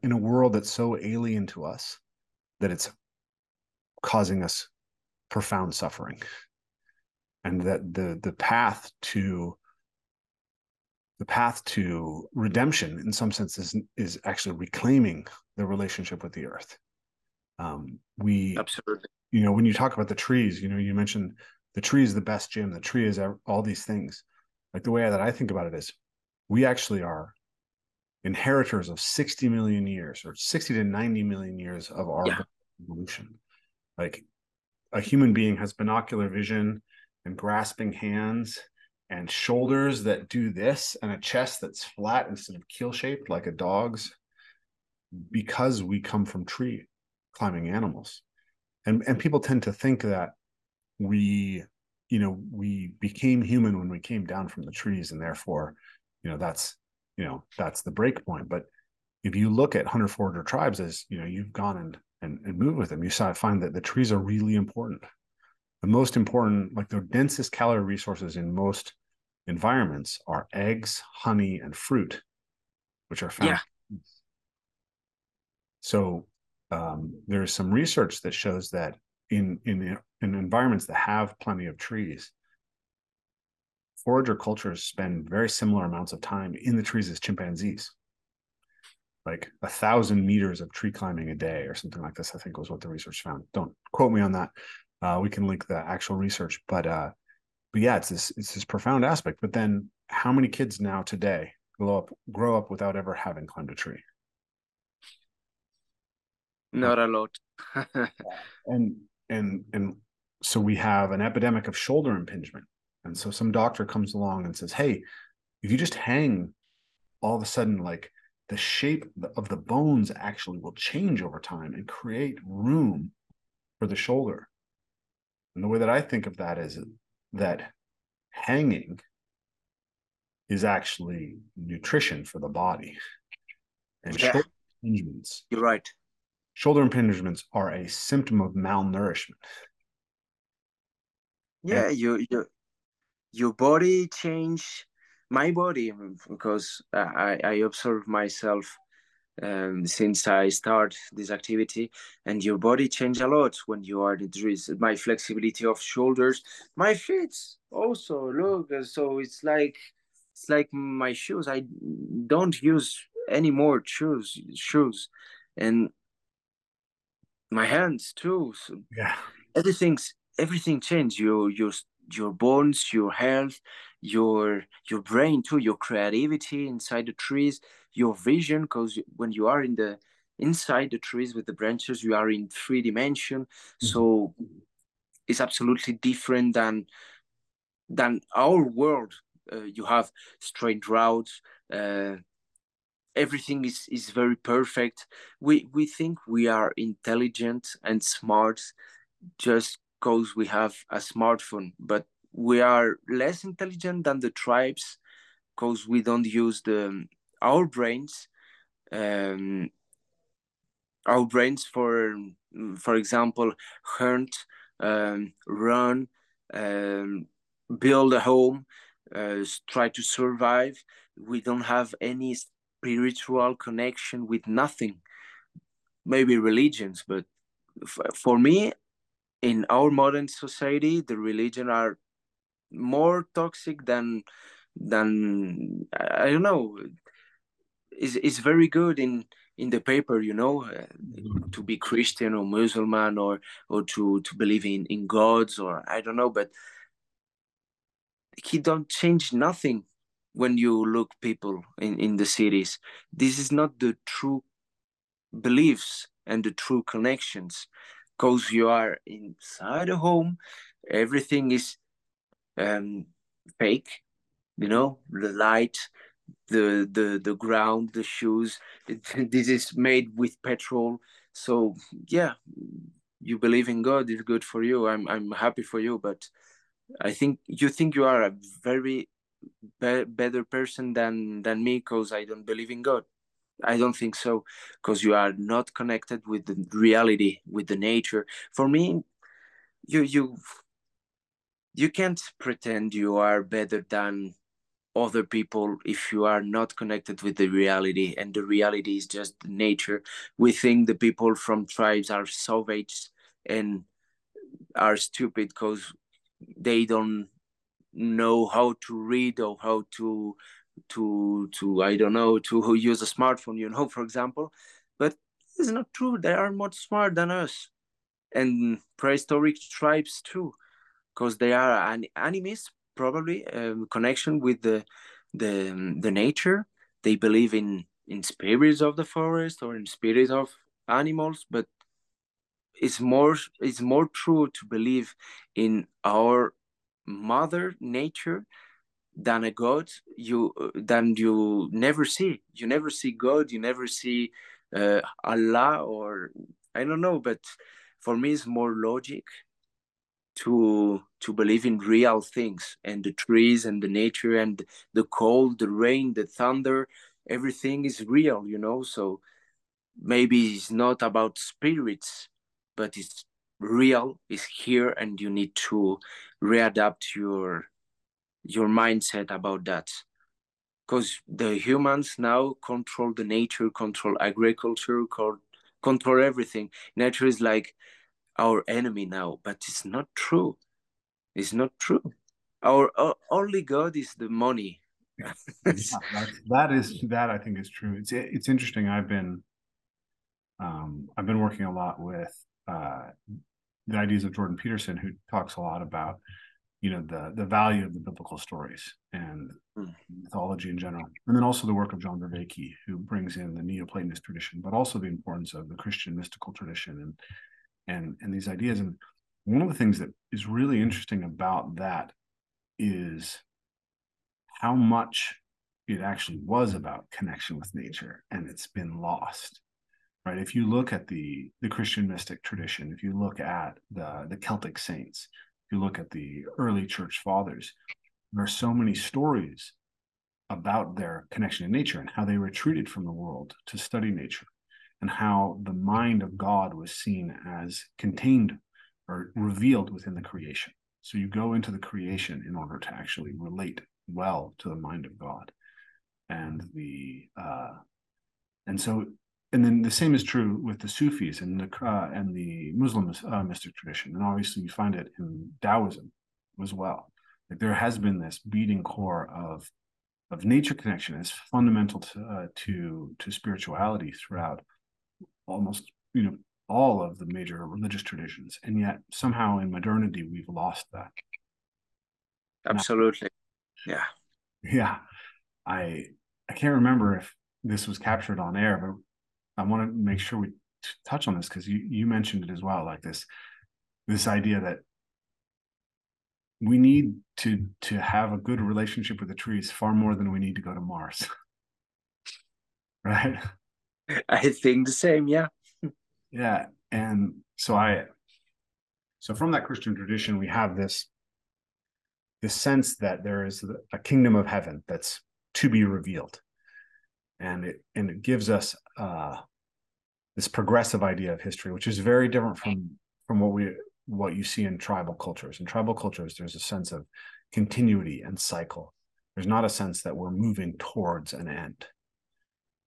in a world that's so alien to us that it's causing us profound suffering. And that the the path to the path to redemption in some sense is is actually reclaiming the relationship with the earth. Um we absolutely. you know when you talk about the trees you know you mentioned the tree is the best gym the tree is all these things. Like the way that i think about it is we actually are inheritors of 60 million years or 60 to 90 million years of our yeah. evolution. Like a human being has binocular vision and grasping hands and shoulders that do this and a chest that's flat instead of keel shaped like a dog's because we come from tree climbing animals. And and people tend to think that we you know we became human when we came down from the trees and therefore you know that's you know that's the break point but if you look at hunter forager tribes as you know you've gone and and, and moved with them you saw find that the trees are really important the most important like the densest calorie resources in most environments are eggs, honey, and fruit, which are found. Yeah. So um, there is some research that shows that in in in environments that have plenty of trees, forager cultures spend very similar amounts of time in the trees as chimpanzees. Like a thousand meters of tree climbing a day, or something like this. I think was what the research found. Don't quote me on that. Uh, we can link the actual research, but uh, but yeah, it's this it's this profound aspect. But then, how many kids now today grow up grow up without ever having climbed a tree? Not a lot. <laughs> and and and so we have an epidemic of shoulder impingement. And so some doctor comes along and says, "Hey, if you just hang, all of a sudden, like the shape of the bones actually will change over time and create room for the shoulder." And the way that I think of that is that hanging is actually nutrition for the body. And Yeah. shoulder impingements You're right. shoulder impingements are a symptom of malnourishment. Yeah, you you your body change my body because I I observe myself um, since I start this activity, and your body change a lot when you are in the trees. My flexibility of shoulders, my feet also look. uh, So it's like it's like my shoes. I don't use any more shoes shoes, and my hands too. So Yeah. everything's everything changed. Your your your bones, your health, your your brain too, your creativity inside the trees, your vision. Because when you are in the inside the trees with the branches, you are in three dimension. So it's absolutely different than than our world. Uh, you have straight routes. Uh, everything is is very perfect. We we think we are intelligent and smart just because we have a smartphone, but we are less intelligent than the tribes because we don't use the our brains. Um, our brains for for example hunt um, run um, build a home uh, try to survive we don't have any spiritual connection with nothing maybe religions but f- for me in our modern society the religion are more toxic than than i don't know is is very good in in the paper you know uh, to be christian or muslim or or to to believe in in gods or i don't know but he don't change nothing when you look people in in the cities. This is not the true beliefs and the true connections because you are inside a home everything is um fake you know the light the the the ground the shoes <laughs> this is made with petrol. So yeah you believe in god It's good for you. I'm i'm happy for you but i think you think you are a very be- better person than than me because i don't believe in god i don't think so because you are not connected with the reality with the nature. For me you you you can't pretend you are better than other people if you are not connected with the reality and the reality is just nature. We think the people from tribes are savage and are stupid because they don't know how to read or how to to to i don't know to <laughs> use a smartphone you know <laughs> for example. But it's not true. They are much smarter than us. And prehistoric tribes too because they are an animist probably um, connection with the the the nature. They believe in in spirits of the forest or in spirits of animals but it's more it's more true to believe in our mother nature than a god you than you never see. You never see god you never see uh, allah or i don't know but for me it's more logic to to believe in real things and the trees and the nature and the cold the rain the thunder. Everything is real you know? So maybe it's not about spirits but it's real it's here and you need to readapt your your mindset about that. Because the humans now control the nature control agriculture control everything. Nature is like our enemy now but it's not true. It's not true. Our uh, only god is the money. Yeah, that, that is that i think is true. It's it's interesting i've been um i've been working a lot with uh the ideas of jordan peterson who talks a lot about you know the the value of the biblical stories and mm. mythology in general and then also the work of john vervaeke who brings in the neoplatonist tradition but also the importance of the christian mystical tradition and and and these ideas and one of the things that is really interesting about that is how much it actually was about connection with nature and it's been lost right if you look at the the christian mystic tradition if you look at the the celtic saints you look at the early church fathers, there are so many stories about their connection to nature and how they retreated from the world to study nature and how the mind of God was seen as contained or revealed within the creation. So you go into the creation in order to actually relate well to the mind of God. And the uh, and so and then the same is true with the Sufis and the uh, and the Muslim uh, mystic tradition, and obviously you find it in Taoism as well. Like there has been this beating core of of nature connection as fundamental to uh, to to spirituality throughout almost you know all of the major religious traditions, and yet somehow in modernity we've lost that. Absolutely, now, yeah, <laughs> yeah. I I can't remember if this was captured on air, but I want to make sure we t- touch on this because you you mentioned it as well, like this this idea that we need to to have a good relationship with the trees far more than we need to go to Mars. <laughs> right? I think the same, yeah. yeah, and so I so from that Christian tradition we have this this sense that there is a kingdom of heaven that's to be revealed and it and it gives us uh, this progressive idea of history, which is very different from from what we what you see in tribal cultures. In tribal cultures, there's a sense of continuity and cycle. There's not a sense that we're moving towards an end.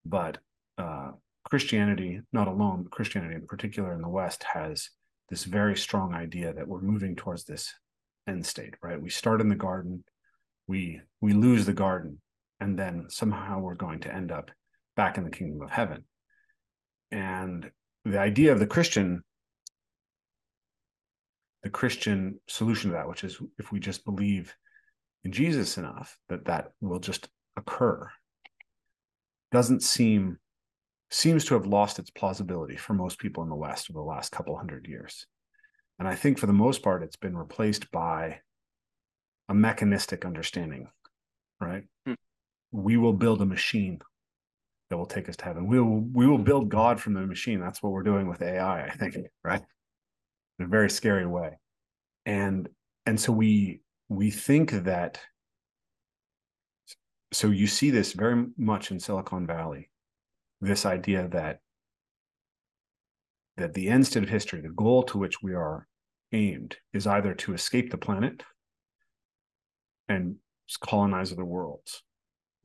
But uh, Christianity, not alone, but Christianity in particular in the West, has this very strong idea that we're moving towards this end state. Right? We start in the garden, we we lose the garden, and then somehow we're going to end up back in the kingdom of heaven. And the idea of the christian the christian solution to that which is if we just believe in jesus enough that that will just occur doesn't seem seems to have lost its plausibility for most people in the west over the last couple hundred years. And i think for the most part it's been replaced by a mechanistic understanding right? Hmm we will build a machine that will take us to heaven. We will we will build God from the machine. That's what we're doing with AI, I think, right? In a very scary way. And and so we we think that so you see this very much in Silicon Valley, this idea that that the end state of history, the goal to which we are aimed, is either to escape the planet and colonize other worlds,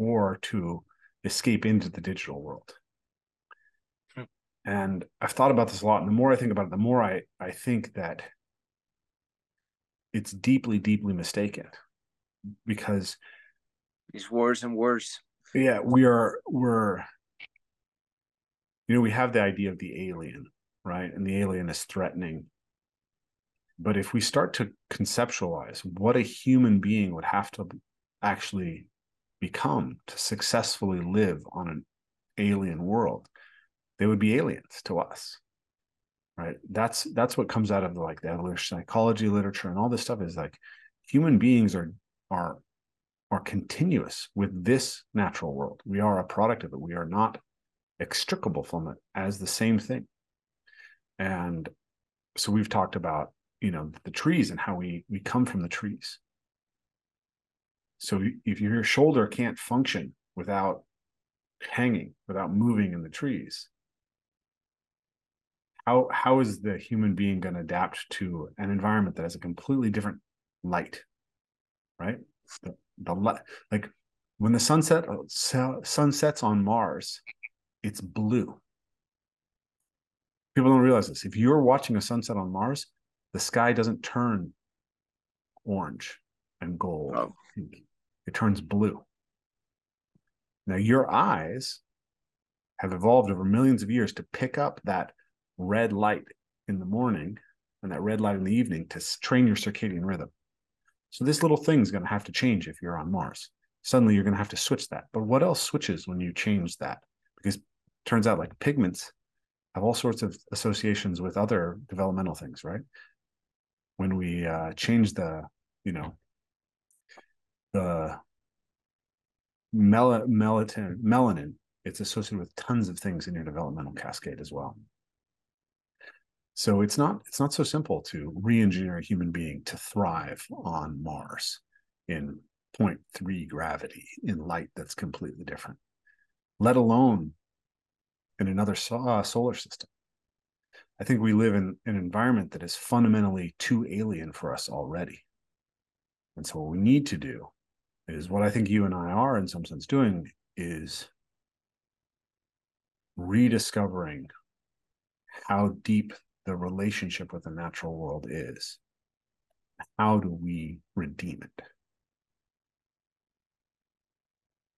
or to escape into the digital world. Hmm. And I've thought about this a lot. And the more I think about it, the more I, I think that it's deeply, deeply mistaken because it's worse and worse. Yeah, we are we're you know, we have the idea of the alien, right? And the alien is threatening. But if we start to conceptualize what a human being would have to actually become to successfully live on an alien world they would be aliens to us right? That's that's what comes out of the, like the evolution psychology literature and all this stuff is like human beings are are are continuous with this natural world. We are a product of it. We are not extricable from it as the same thing. And so we've talked about you know the trees and how we we come from the trees so if your shoulder can't function without hanging, without moving in the trees, how how is the human being going to adapt to an environment that has a completely different light, right? the, the like when the sunset uh, sun sets on Mars, it's blue. People don't realize this. If you're watching a sunset on Mars, the sky doesn't turn orange and gold. Oh. It turns blue. Now, your eyes have evolved over millions of years to pick up that red light in the morning and that red light in the evening to train your circadian rhythm. So, this little thing is going to have to change if you're on Mars. Suddenly, you're going to have to switch that. But what else switches when you change that? Because turns out, like pigments have all sorts of associations with other developmental things, right? When we uh, change the, you know, the mel- melanin, melanin, it's associated with tons of things in your developmental cascade as well. So it's not it's not so simple to re-engineer a human being to thrive on Mars in 0.3 gravity in light that's completely different, let alone in another uh, solar system. I think we live in an environment that is fundamentally too alien for us already. And so what we need to do is what I think you and I are in some sense doing is rediscovering how deep the relationship with the natural world is. How do we redeem it?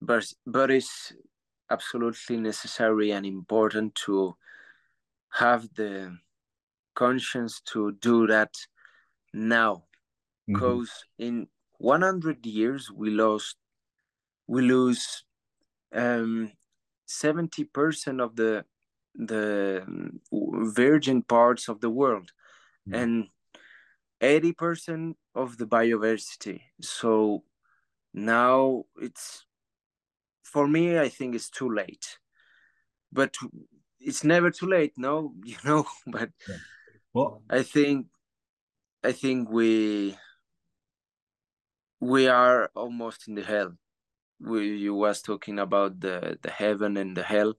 But but it's absolutely necessary and important to have the conscience to do that now because mm-hmm. in 100 years we lost we lose um 70% of the the virgin parts of the world mm. and 80% of the biodiversity so now it's for me i think it's too late but it's never too late no <laughs> you know but yeah. well i think i think we we are almost in the hell. We you was talking about the the heaven and the hell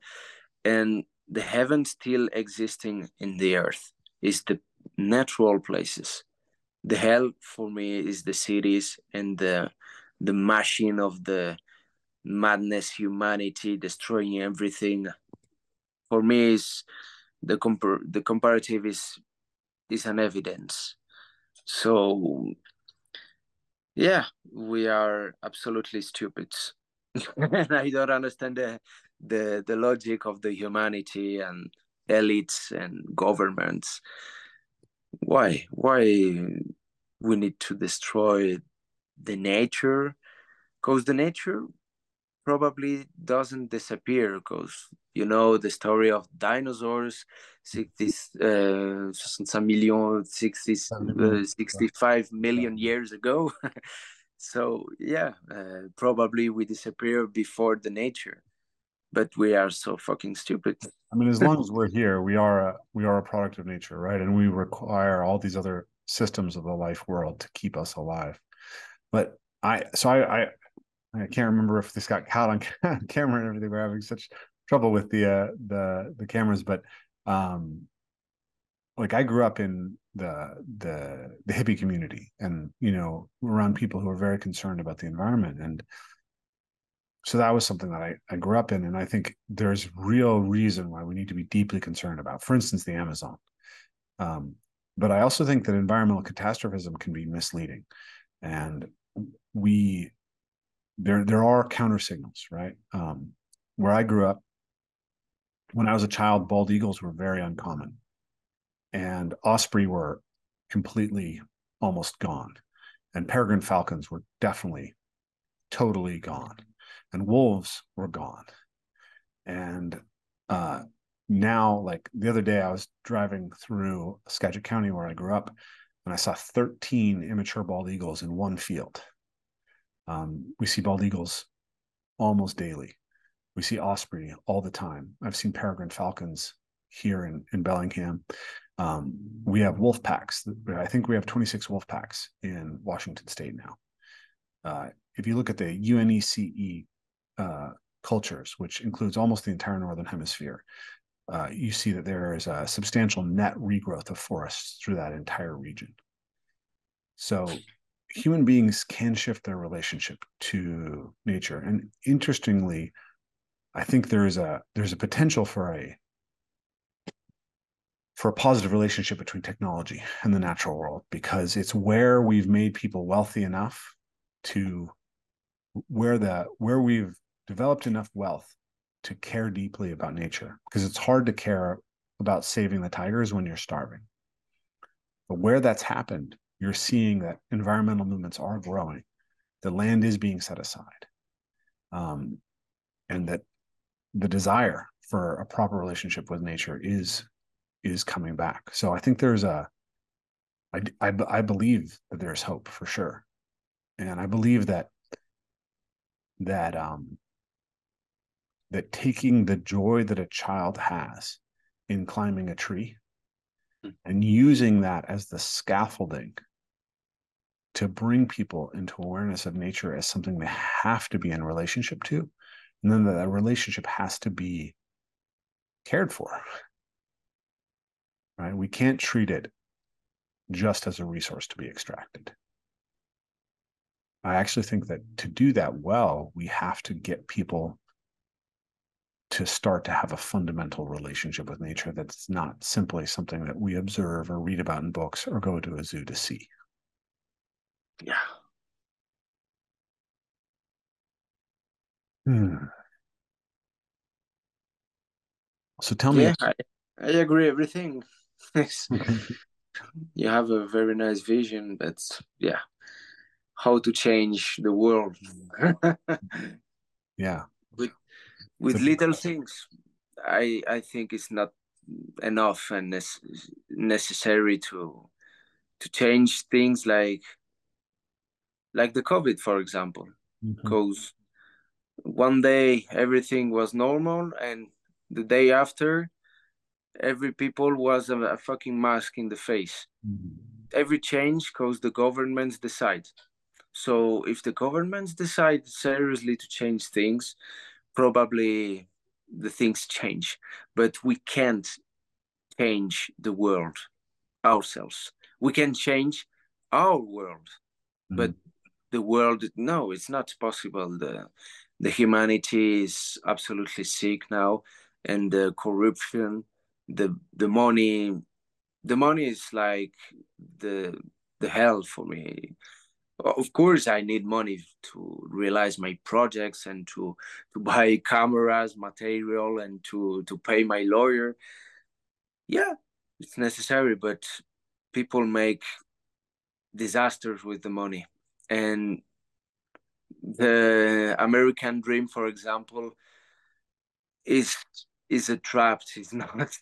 and the heaven still existing in the earth is the natural places. The hell for me is the cities and the the machine of the madness humanity destroying everything. For me is the compar- the comparative is is an evidence. So yeah we are absolutely stupid. And <laughs> i don't understand the, the the logic of the humanity and elites and governments. Why why we need to destroy the nature? Because the nature probably doesn't disappear because you know the story of dinosaurs 60 uh, 60, uh, 65 million years ago. <laughs> So yeah uh, probably we disappear before the nature. But we are so fucking stupid. I mean as <laughs> long as we're here we are a, we are a product of nature right? And we require all these other systems of the life world to keep us alive. But i so i i I can't remember if this got <laughs> caught on camera and everything. We're having such trouble with the uh, the the cameras, but um, like I grew up in the the the hippie community, and you know, around people who are very concerned about the environment, and so that was something that I I grew up in, and I think there's real reason why we need to be deeply concerned about. For instance, the Amazon. Um, but I also think that environmental catastrophism can be misleading, and we there there are counter signals, right? Um, where I grew up, when I was a child, bald eagles were very uncommon, and osprey were completely almost gone, and peregrine falcons were definitely totally gone, and wolves were gone, and uh, now, like the other day, I was driving through Skagit County where I grew up, and I saw 13 immature bald eagles in one field um, we see bald eagles almost daily. We see osprey all the time. I've seen peregrine falcons here in, in Bellingham. Um, we have wolf packs. I think we have 26 wolf packs in Washington state now. Uh, if you look at the UNECE uh, cultures, which includes almost the entire northern hemisphere, uh, you see that there is a substantial net regrowth of forests through that entire region. So human beings can shift their relationship to nature. And interestingly i think there's a there's a potential for a for a positive relationship between technology and the natural world because it's where we've made people wealthy enough to where the where we've developed enough wealth to care deeply about nature because it's hard to care about saving the tigers when you're starving. But where that's happened you're seeing that environmental movements are growing, the land is being set aside, um, and that the desire for a proper relationship with nature is is coming back. So I think there's a, I, I, I believe that there's hope for sure, and I believe that that um that taking the joy that a child has in climbing a tree Hmm. and using that as the scaffolding to bring people into awareness of nature as something they have to be in relationship to and then that relationship has to be cared for. Right? We can't treat it just as a resource to be extracted. I actually think that to do that well we have to get people to start to have a fundamental relationship with nature that's not simply something that we observe or read about in books or go to a zoo to see. Yeah. Hmm. So tell yeah, me. I, I agree everything. <laughs> <laughs> you have a very nice vision, but yeah, how to change the world. <laughs> yeah with little things i i think it's not enough and necessary to to change things like like the covid for example because mm-hmm. one day everything was normal and the day after every people was a, a fucking mask in the face mm-hmm. every change because the governments decide so if the governments decide seriously to change things probably the things change, but we can't change the world ourselves. We can change our world, mm-hmm. but the world, no, it's not possible. The the humanity is absolutely sick now, and the corruption, the the money, the money is like the the hell for me of course i need money to realize my projects and to to buy cameras material and to to pay my lawyer. Yeah it's necessary but people make disasters with the money. And the american dream for example is is a trap. <laughs> It's not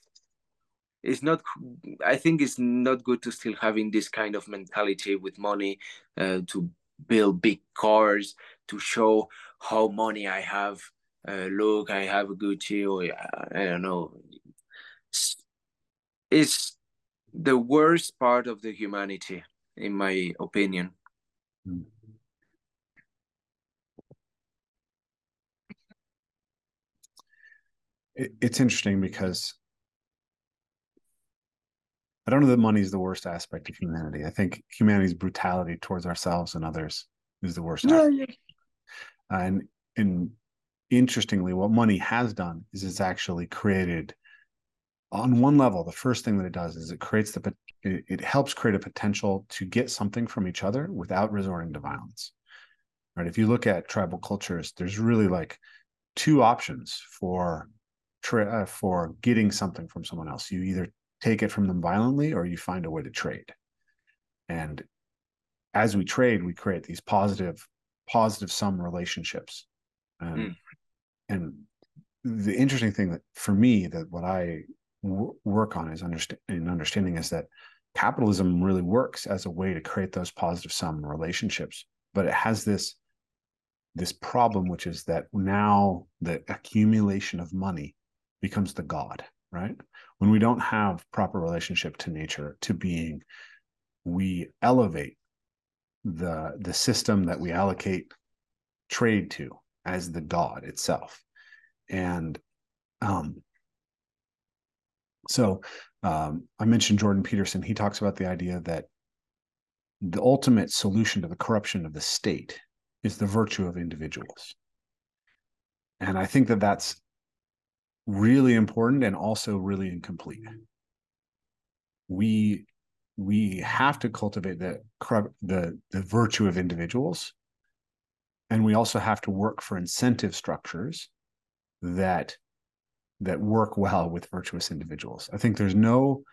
it's not i think it's not good to still having this kind of mentality with money uh, to build big cars to show how money i have uh, look i have a gucci or i don't know. It's, it's the worst part of the humanity in my opinion. It's interesting because I don't know that money is the worst aspect of humanity. I think humanity's brutality towards ourselves and others is the worst. Yeah, yeah. And and interestingly, what money has done is it's actually created on one level. The first thing that it does is it creates the it, it helps create a potential to get something from each other without resorting to violence. Right? If you look at tribal cultures, there's really like two options for uh, for getting something from someone else. You either take it from them violently or you find a way to trade. And as we trade we create these positive positive sum relationships. And mm. and the interesting thing that for me that what I w- work on is understand in understanding is that capitalism really works as a way to create those positive sum relationships but it has this this problem which is that now the accumulation of money becomes the god right? When we don't have proper relationship to nature to being we elevate the the system that we allocate trade to as the god itself. And um so um, i mentioned jordan peterson. He talks about the idea that the ultimate solution to the corruption of the state is the virtue of individuals. And I think that that's really important and also really incomplete. We we have to cultivate the the the virtue of individuals and we also have to work for incentive structures that that work well with virtuous individuals. I think there's no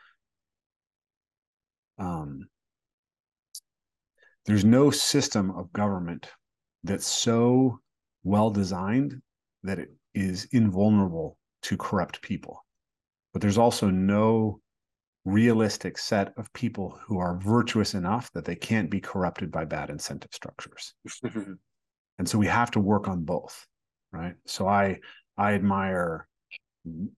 um, there's no system of government that's so well designed that it is invulnerable to corrupt people. But there's also no realistic set of people who are virtuous enough that they can't be corrupted by bad incentive structures. <laughs> and so we have to work on both, right? So I I admire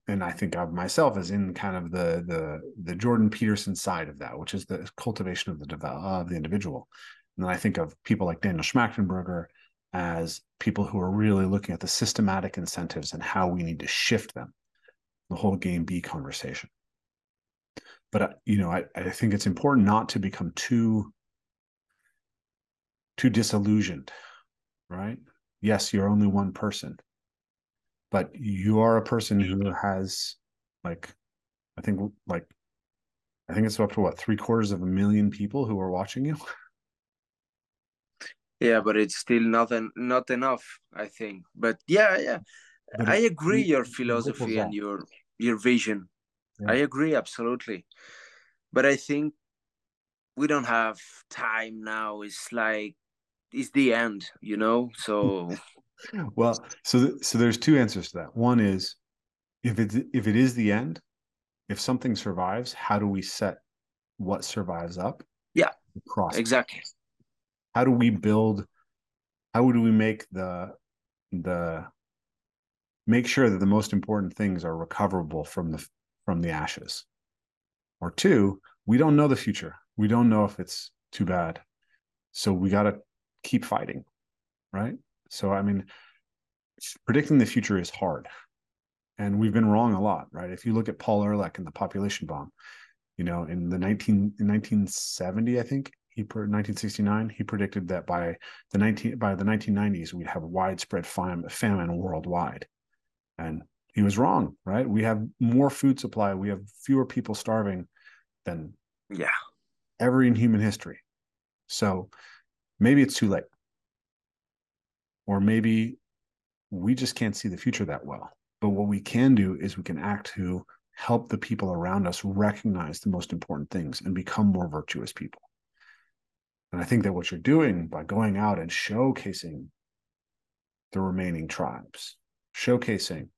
and I think of myself as in kind of the the the Jordan Peterson side of that, which is the cultivation of the of the individual. And then I think of people like Daniel Schmachtenberger as people who are really looking at the systematic incentives and how we need to shift them. The whole game B conversation. But uh, you know, I, I think it's important not to become too too disillusioned, right? Yes, you're only one person but you are a person who has like i think like i think it's up to what three quarters of a million people who are watching you <laughs> yeah but it's still not en- not enough i think but yeah yeah but i agree your philosophy and your your vision yeah. i agree absolutely but i think we don't have time now it's like it's the end you know so <laughs> well, so th- so there's two answers to that. One is if it if it is the end, if something survives, how do we set what survives up? Yeah, exactly. How do we build? How do we make the the make sure that the most important things are recoverable from the from the ashes? Or two, we don't know the future. We don't know if it's too bad, so we got to keep fighting, right? So, I mean, predicting the future is hard. And we've been wrong a lot, right? If you look at Paul Ehrlich and the population bomb, you know, in the 19, in 1970, I think, he 1969 he predicted that by the 19 by the 1990s we'd have widespread fam- famine worldwide. And he was wrong right? We have more food supply. We have fewer people starving than yeah. ever in human history. So maybe it's too late. Or maybe we just can't see the future that well. But what we can do is we can act to help the people around us recognize the most important things and become more virtuous people. And I think that what you're doing by going out and showcasing the remaining tribes, showcasing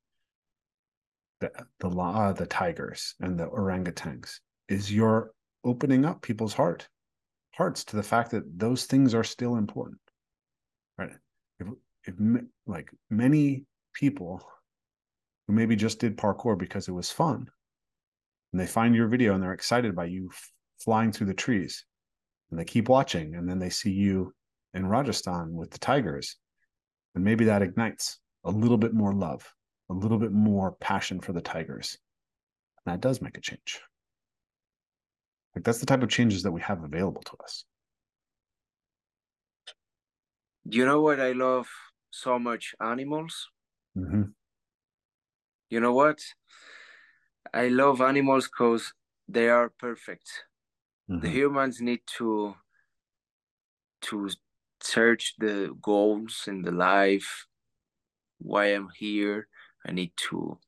the the uh, the tigers and the orangutans, is you're opening up people's heart hearts to the fact that those things are still important. Right if if like many people who maybe just did parkour because it was fun and they find your video and they're excited by you flying through the trees and they keep watching and then they see you in Rajasthan with the tigers and maybe that ignites a little bit more love a little bit more passion for the tigers and that does make a change like that's the type of changes that we have available to us you know what I love so much? Animals. Mm-hmm. You know what? I love animals because they are perfect. Mm-hmm. The humans need to to search the goals in the life, why I'm here. I need to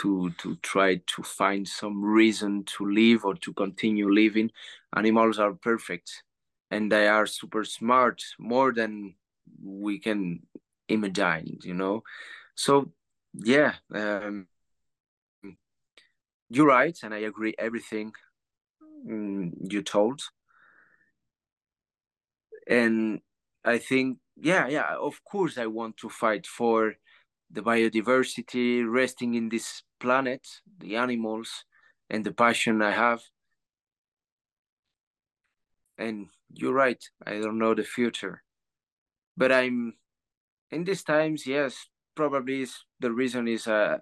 to to try to find some reason to live or to continue living. Animals are perfect and they are super smart more than we can imagine you know so yeah um, you're right and i agree everything you told. And i think yeah yeah of course i want to fight for the biodiversity resting in this planet the animals and the passion i have. And you're right i don't know the future. But i'm in these times yes probably the reason is uh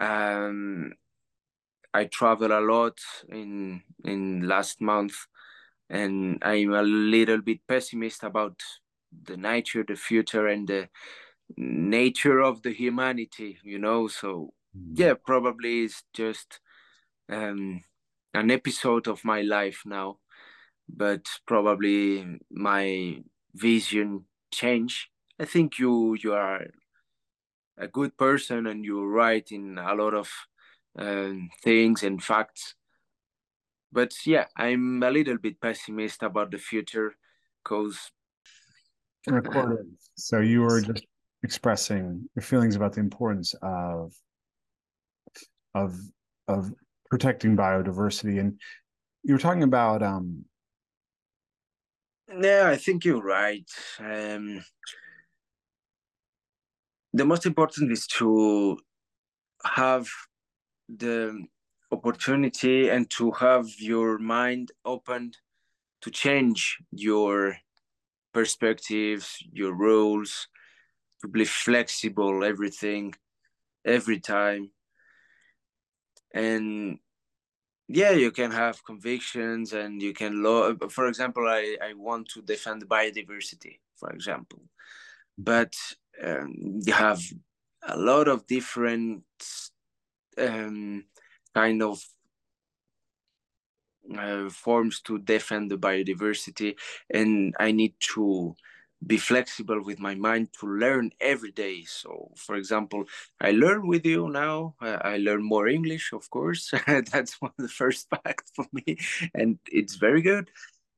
um i travel a lot in in last month and I'm a little bit pessimist about the nature, the future, and the nature of the humanity. You know, so mm. yeah, probably it's just um, an episode of my life now, but probably my vision change. I think you you are a good person and you're right in a lot of um, things and facts. But yeah, I'm a little bit pessimist about the future because. Recorded. So you were just expressing your feelings about the importance of of of protecting biodiversity, and you were talking about um. Yeah, I think you're right. Um, the most important is to have the opportunity and to have your mind open to change your perspectives, your rules, to be flexible, everything, every time. And yeah, you can have convictions and you can law. For example, I, I want to defend biodiversity, for example, but um, you have a lot of different um, kind of uh, forms to defend the biodiversity. And i need to be flexible with my mind to learn every day. So for example i learn with you now. I learn more english of course. <laughs> That's one of the first <laughs> facts for me. And it's very good.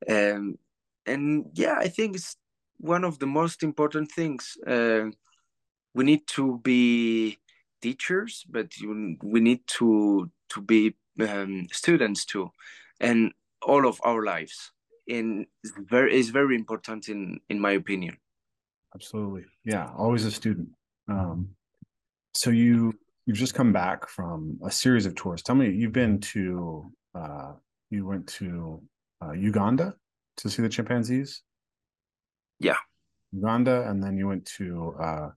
Um, and yeah i think it's one of the most important things. Uh, we need to be teachers but you, we need to to be um, students too and all of our lives. In very is very important in in my opinion. Absolutely. Yeah always a student. Um so you you've just come back from a series of tours. Tell me you've been to uh you went to uh, uganda to see the chimpanzees? Yeah. Uganda and then you went to uh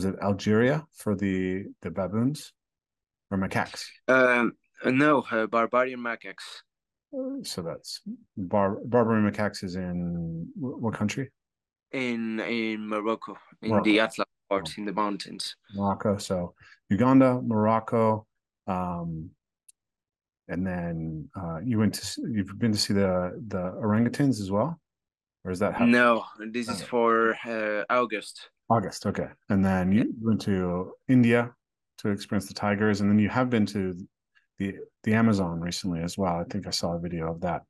was it algeria for the the baboons or macaques um no uh, barbarian macaques so that's Bar Barbary macaques is in what country? In in Morocco, in Morocco. the Atlas part, oh. in the mountains. Morocco. So Uganda, Morocco, um, and then uh, you went to you've been to see the the orangutans as well, or is that how- no? This is for uh, August. August, okay. And then you went to India to experience the tigers, and then you have been to the the Amazon recently as well. I think I saw a video of that.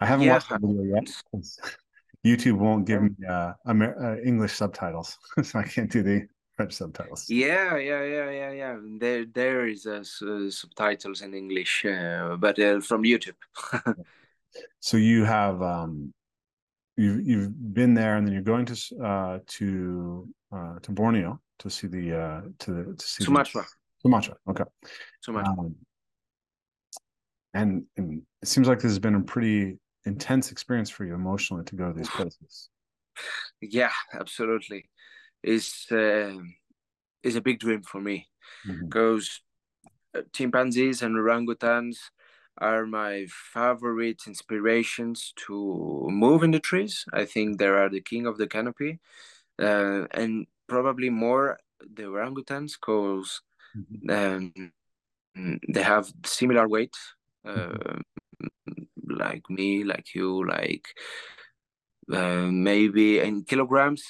I haven't yeah. watched the video yet. <laughs> YouTube won't give me uh, Amer- uh, English subtitles, <laughs> so I can't do the French subtitles. Yeah, yeah, yeah, yeah, yeah. There, there is uh, subtitles in English, uh, but uh, from YouTube. <laughs> so you have um, you've you've been there, and then you're going to uh, to uh, to Borneo to see the uh, to the to see Sumatra. The, Sumatra. Okay. Sumatra. Um, and, and it seems like this has been a pretty intense experience for you emotionally to go to these places. Yeah, absolutely. It's uh, it's a big dream for me because mm-hmm. chimpanzees and orangutans are my favorite inspirations to move in the trees. I think they are the king of the canopy, uh, and probably more the orangutans because Mm-hmm. Um, they have similar weight, uh, like me, like you, like uh, maybe in kilograms.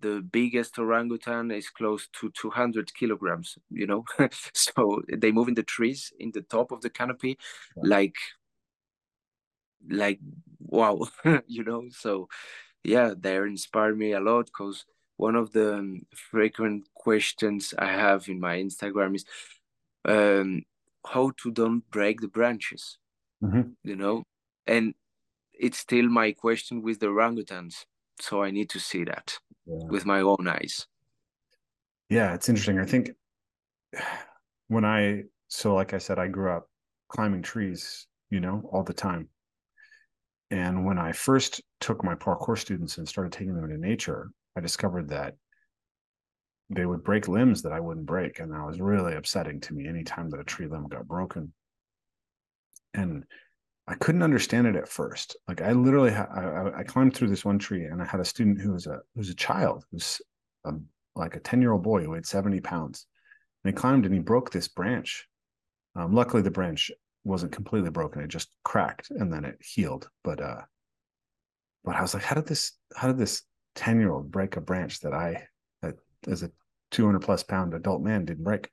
The biggest orangutan is close to 200 kilograms, you know. <laughs> so they move in the trees in the top of the canopy, like, like wow, <laughs> you know. So, yeah, they inspire me a lot because one of the um, frequent questions I have in my Instagram is um, how to don't break the branches, mm-hmm. you know, and it's still my question with the orangutans. So I need to see that yeah. with my own eyes. Yeah, it's interesting. I think when I so like I said, I grew up climbing trees, you know, all the time. And when I first took my parkour students and started taking them into nature, I discovered that they would break limbs that I wouldn't break. And that was really upsetting to me anytime that a tree limb got broken. And I couldn't understand it at first. Like I literally, ha- I, I, climbed through this one tree, and I had a student who was a who was a child, who's a, like a ten year old boy who weighed seventy pounds, and he climbed and he broke this branch. Um, luckily, the branch wasn't completely broken; it just cracked and then it healed. But uh, but I was like, how did this? How did this ten year old break a branch that I, that, as a two hundred plus pound adult man, didn't break?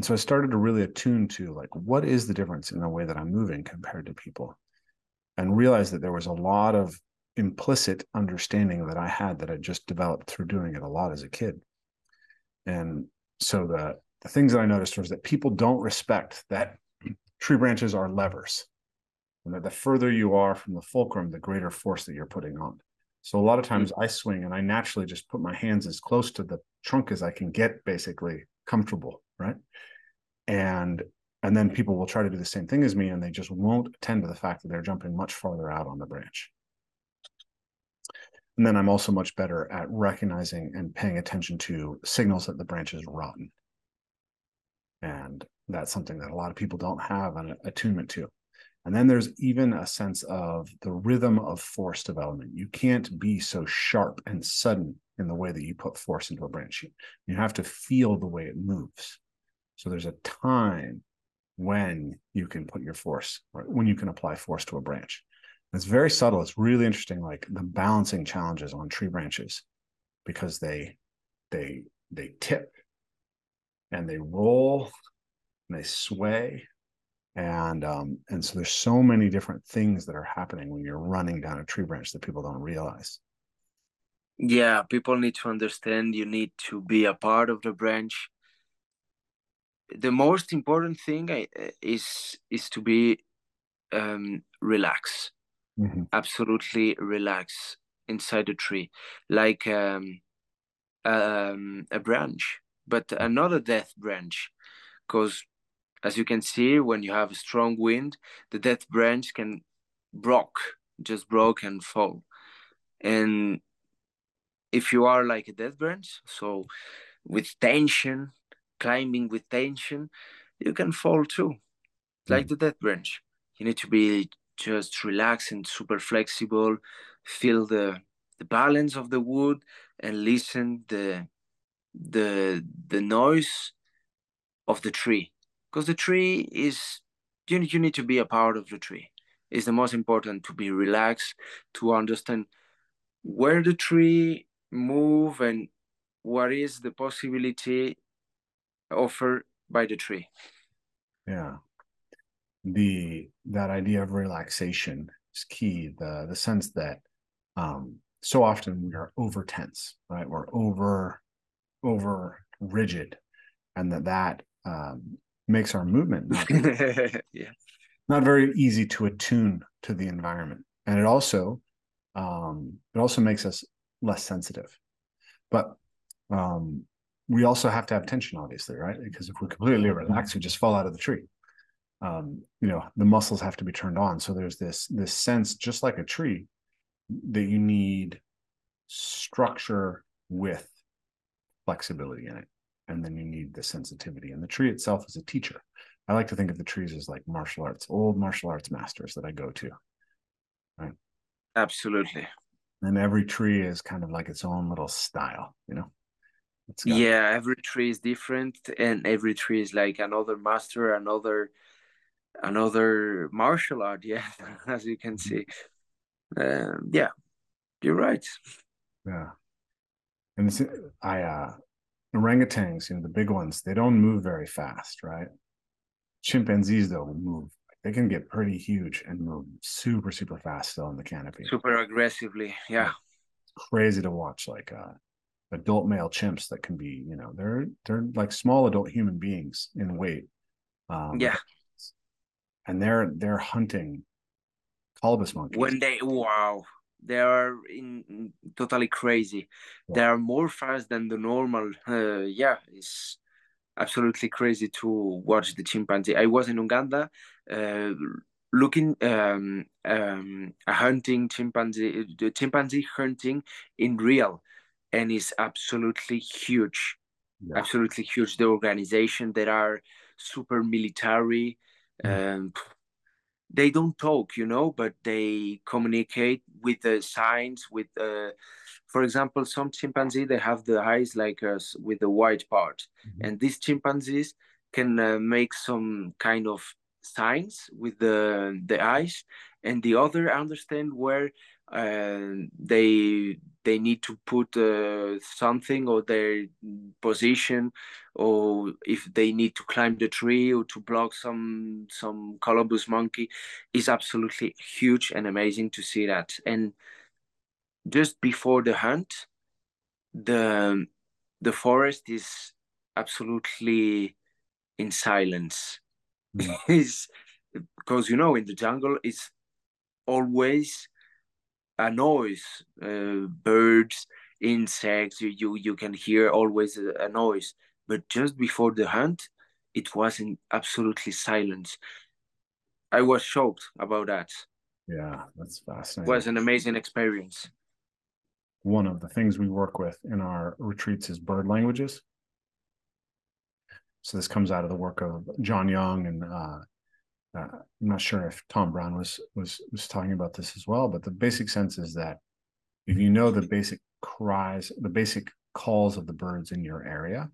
And so I started to really attune to like, what is the difference in the way that I'm moving compared to people? And realized that there was a lot of implicit understanding that I had that I just developed through doing it a lot as a kid. And so the the things that I noticed was that people don't respect that tree branches are levers. And that the further you are from the fulcrum, the greater force that you're putting on. So a lot of hmm. times I swing and I naturally just put my hands as close to the trunk as I can get basically comfortable, right? And and then people will try to do the same thing as me and they just won't attend to the fact that they're jumping much farther out on the branch. And then I'm also much better at recognizing and paying attention to signals that the branch is rotten. And that's something that a lot of people don't have an attunement to. And then there's even a sense of the rhythm of force development. You can't be so sharp and sudden in the way that you put force into a branch. You have to feel the way it moves. So there's a time when you can put your force, or when you can apply force to a branch. It's very subtle. It's really interesting, like the balancing challenges on tree branches, because they they they tip and they roll and they sway and um, and so there's so many different things that are happening when you're running down a tree branch that people don't realize yeah people need to understand you need to be a part of the branch the most important thing uh, is is to be um relax mm-hmm. absolutely relax inside the tree like um, um a branch but another death branch because as you can see, when you have a strong wind, the death branch can broke, just broke and fall. And if you are like a death branch, so with tension, climbing with tension, you can fall too, like mm. the death branch. You need to be just relaxed and super flexible, feel the the balance of the wood and listen the the the noise of the tree because the tree is you, you need to be a part of the tree it's the most important to be relaxed to understand where the tree move and what is the possibility offered by the tree. Yeah. The that idea of relaxation is key. The the sense that um so often we are over tense right? We're over over rigid and that that um makes our movement not, <laughs> yeah. not very easy to attune to the environment. And it also um, it also makes us less sensitive. But um, we also have to have tension obviously right because if we're completely relaxed we just fall out of the tree um, you know the muscles have to be turned on so there's this this sense just like a tree that you need structure with flexibility in it and then you need the sensitivity. And the tree itself is a teacher. I like to think of the trees as like martial arts, old martial arts masters that I go to. Right. Absolutely. And every tree is kind of like its own little style, you know? Yeah, every tree is different and every tree is like another master, another another martial art, <laughs> yeah, as you can mm-hmm. see. Um, yeah, you're right. Yeah. And I uh orangutans, you know, the big ones, they don't move very fast, right? Chimpanzees, though, move. They can get pretty huge and move super, super fast still in the canopy. Super aggressively, yeah. It's crazy to watch, like uh, adult male chimps that can be, you know, they're they're like small adult human beings in weight. Um, yeah. And they're they're hunting colobus monkeys. When they wow, they are in totally crazy yeah. they are more fast than the normal uh, yeah it's absolutely crazy to watch the chimpanzee i was in uganda uh, looking um, um, a hunting chimpanzee the chimpanzee hunting in real and is absolutely huge yeah. absolutely huge the organization that are super military mm. um, they don't talk, you know, but they communicate with the signs. With the, for example, some chimpanzee they have the eyes like us with the white part, mm-hmm. and these chimpanzees can uh, make some kind of signs with the the eyes, and the other understand where uh, they they need to put uh, something or their position or if they need to climb the tree or to block some some colobus monkey is absolutely huge and amazing to see that and just before the hunt the the forest is absolutely in silence mm. <laughs> is because you know in the jungle it's always a noise uh, birds insects you, you you can hear always a, a, noise. But just before the hunt it was in absolutely silence. I was shocked about that. Yeah that's fascinating. It was an amazing experience. One of the things we work with in our retreats is bird languages. So this comes out of the work of john young and uh, uh, I'm not sure if Tom Brown was was was talking about this as well, but the basic sense is that if you know the basic cries, the basic calls of the birds in your area,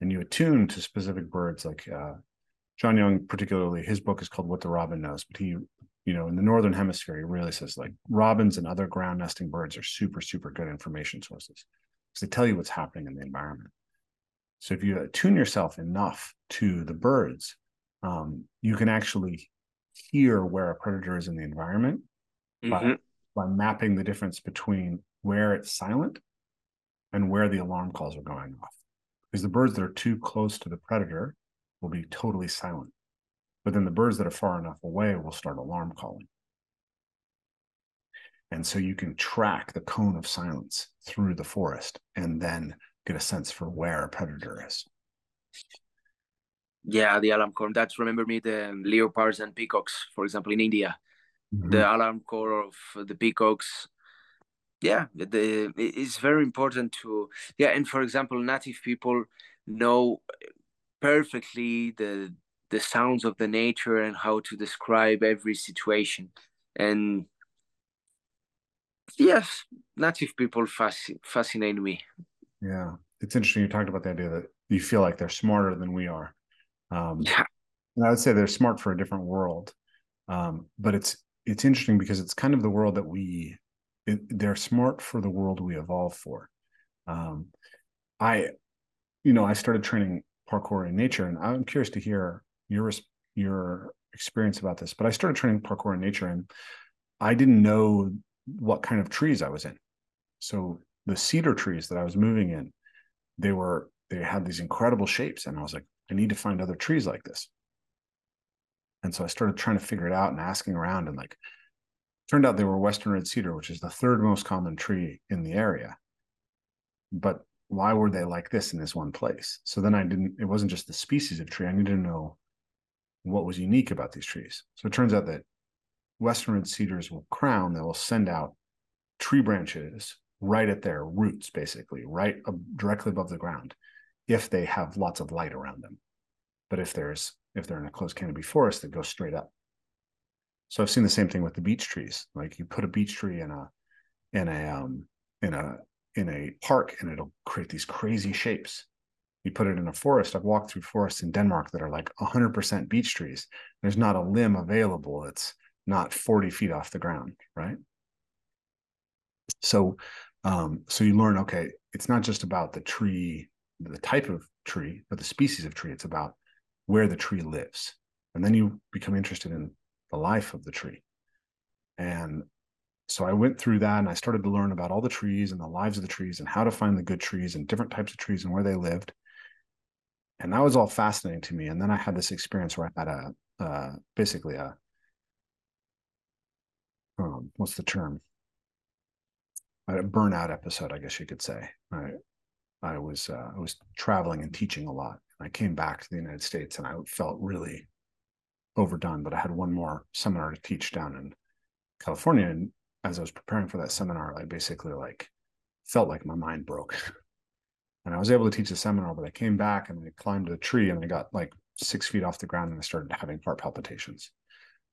and you attune to specific birds, like uh, John Young, particularly, his book is called "What the Robin Knows," but he, you know, in the northern hemisphere, he really says like robins and other ground nesting birds are super super good information sources because they tell you what's happening in the environment. So if you attune yourself enough to the birds um, you can actually hear where a predator is in the environment mm-hmm. by, by mapping the difference between where it's silent and where the alarm calls are going off. Because the birds that are too close to the predator will be totally silent. But then the birds that are far enough away will start alarm calling. And so you can track the cone of silence through the forest and then get a sense for where a predator is. Yeah, the alarm call. That's remember me the leopards and peacocks, for example, in India. Mm-hmm. The alarm call of the peacocks. Yeah, the it's very important to yeah, and for example, native people know perfectly the the sounds of the nature and how to describe every situation. And yes, native people fasc- fascinate me. Yeah, it's interesting. You talked about the idea that you feel like they're smarter than we are. Um, yeah. I would say they're smart for a different world, um, but it's it's interesting because it's kind of the world that we it, they're smart for the world we evolve for. Um, I, you know, I started training parkour in nature, and I'm curious to hear your your experience about this. But I started training parkour in nature, and I didn't know what kind of trees I was in. So the cedar trees that I was moving in, they were they had these incredible shapes, and I was like, I need to find other trees like this. And so I started trying to figure it out and asking around and like turned out they were western red cedar, which is the third most common tree in the area. But why were they like this in this one place? So then I didn't, it wasn't just the species of tree. I needed to know what was unique about these trees. So it turns out that western red cedars will crown, they will send out tree branches right at their roots, basically, right directly above the ground if they have lots of light around them. But if there's if they're in a closed canopy forest, they go straight up. So I've seen the same thing with the beech trees. Like you put a beech tree in a in a um in a in a park and it'll create these crazy shapes. You put it in a forest. I've walked through forests in Denmark that are like 100% beech trees. There's not a limb available. It's not 40 feet off the ground, right? So, um, so you learn. Okay, it's not just about the tree the type of tree, but the species of tree. It's about where the tree lives. And then you become interested in the life of the tree. And so I went through that and I started to learn about all the trees and the lives of the trees and how to find the good trees and different types of trees and where they lived. And that was all fascinating to me. And then I had this experience where I had a uh, basically a um, what's the term? A burnout episode, I guess you could say. I I was uh, I was traveling and teaching a lot. I came back to the United States and I felt really overdone. But I had one more seminar to teach down in California, and as I was preparing for that seminar, I basically like felt like my mind broke. <laughs> and I was able to teach the seminar, but I came back and I climbed a tree and I got like six feet off the ground and I started having heart palpitations.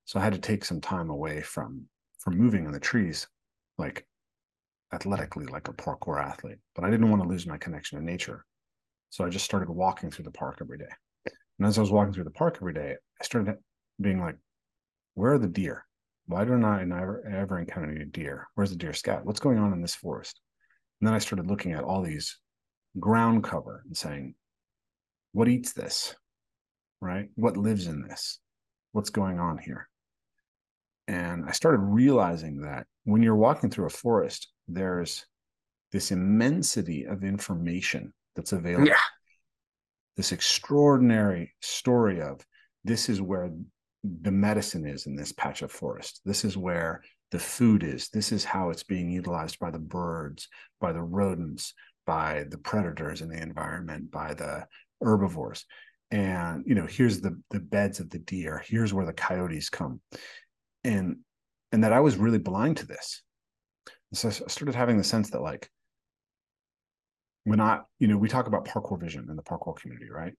So I had to take some time away from from moving in the trees, like athletically, like a parkour athlete. But I didn't want to lose my connection to nature. So I just started walking through the park every day. And as I was walking through the park every day, I started being like, where are the deer? Why don't I ever, ever encounter any deer? Where's the deer scat? What's going on in this forest? And then I started looking at all these ground cover and saying, what eats this? Right? What lives in this? What's going on here? And I started realizing that when you're walking through a forest, there's this immensity of information that's available. Yeah. This extraordinary story of this is where the medicine is in this patch of forest. This is where the food is. This is how it's being utilized by the birds, by the rodents, by the predators in the environment, by the herbivores. And you know, here's the the beds of the deer. Here's where the coyotes come, and and that I was really blind to this. So I started having the sense that like when I, you know, we talk about parkour vision in the parkour community, right?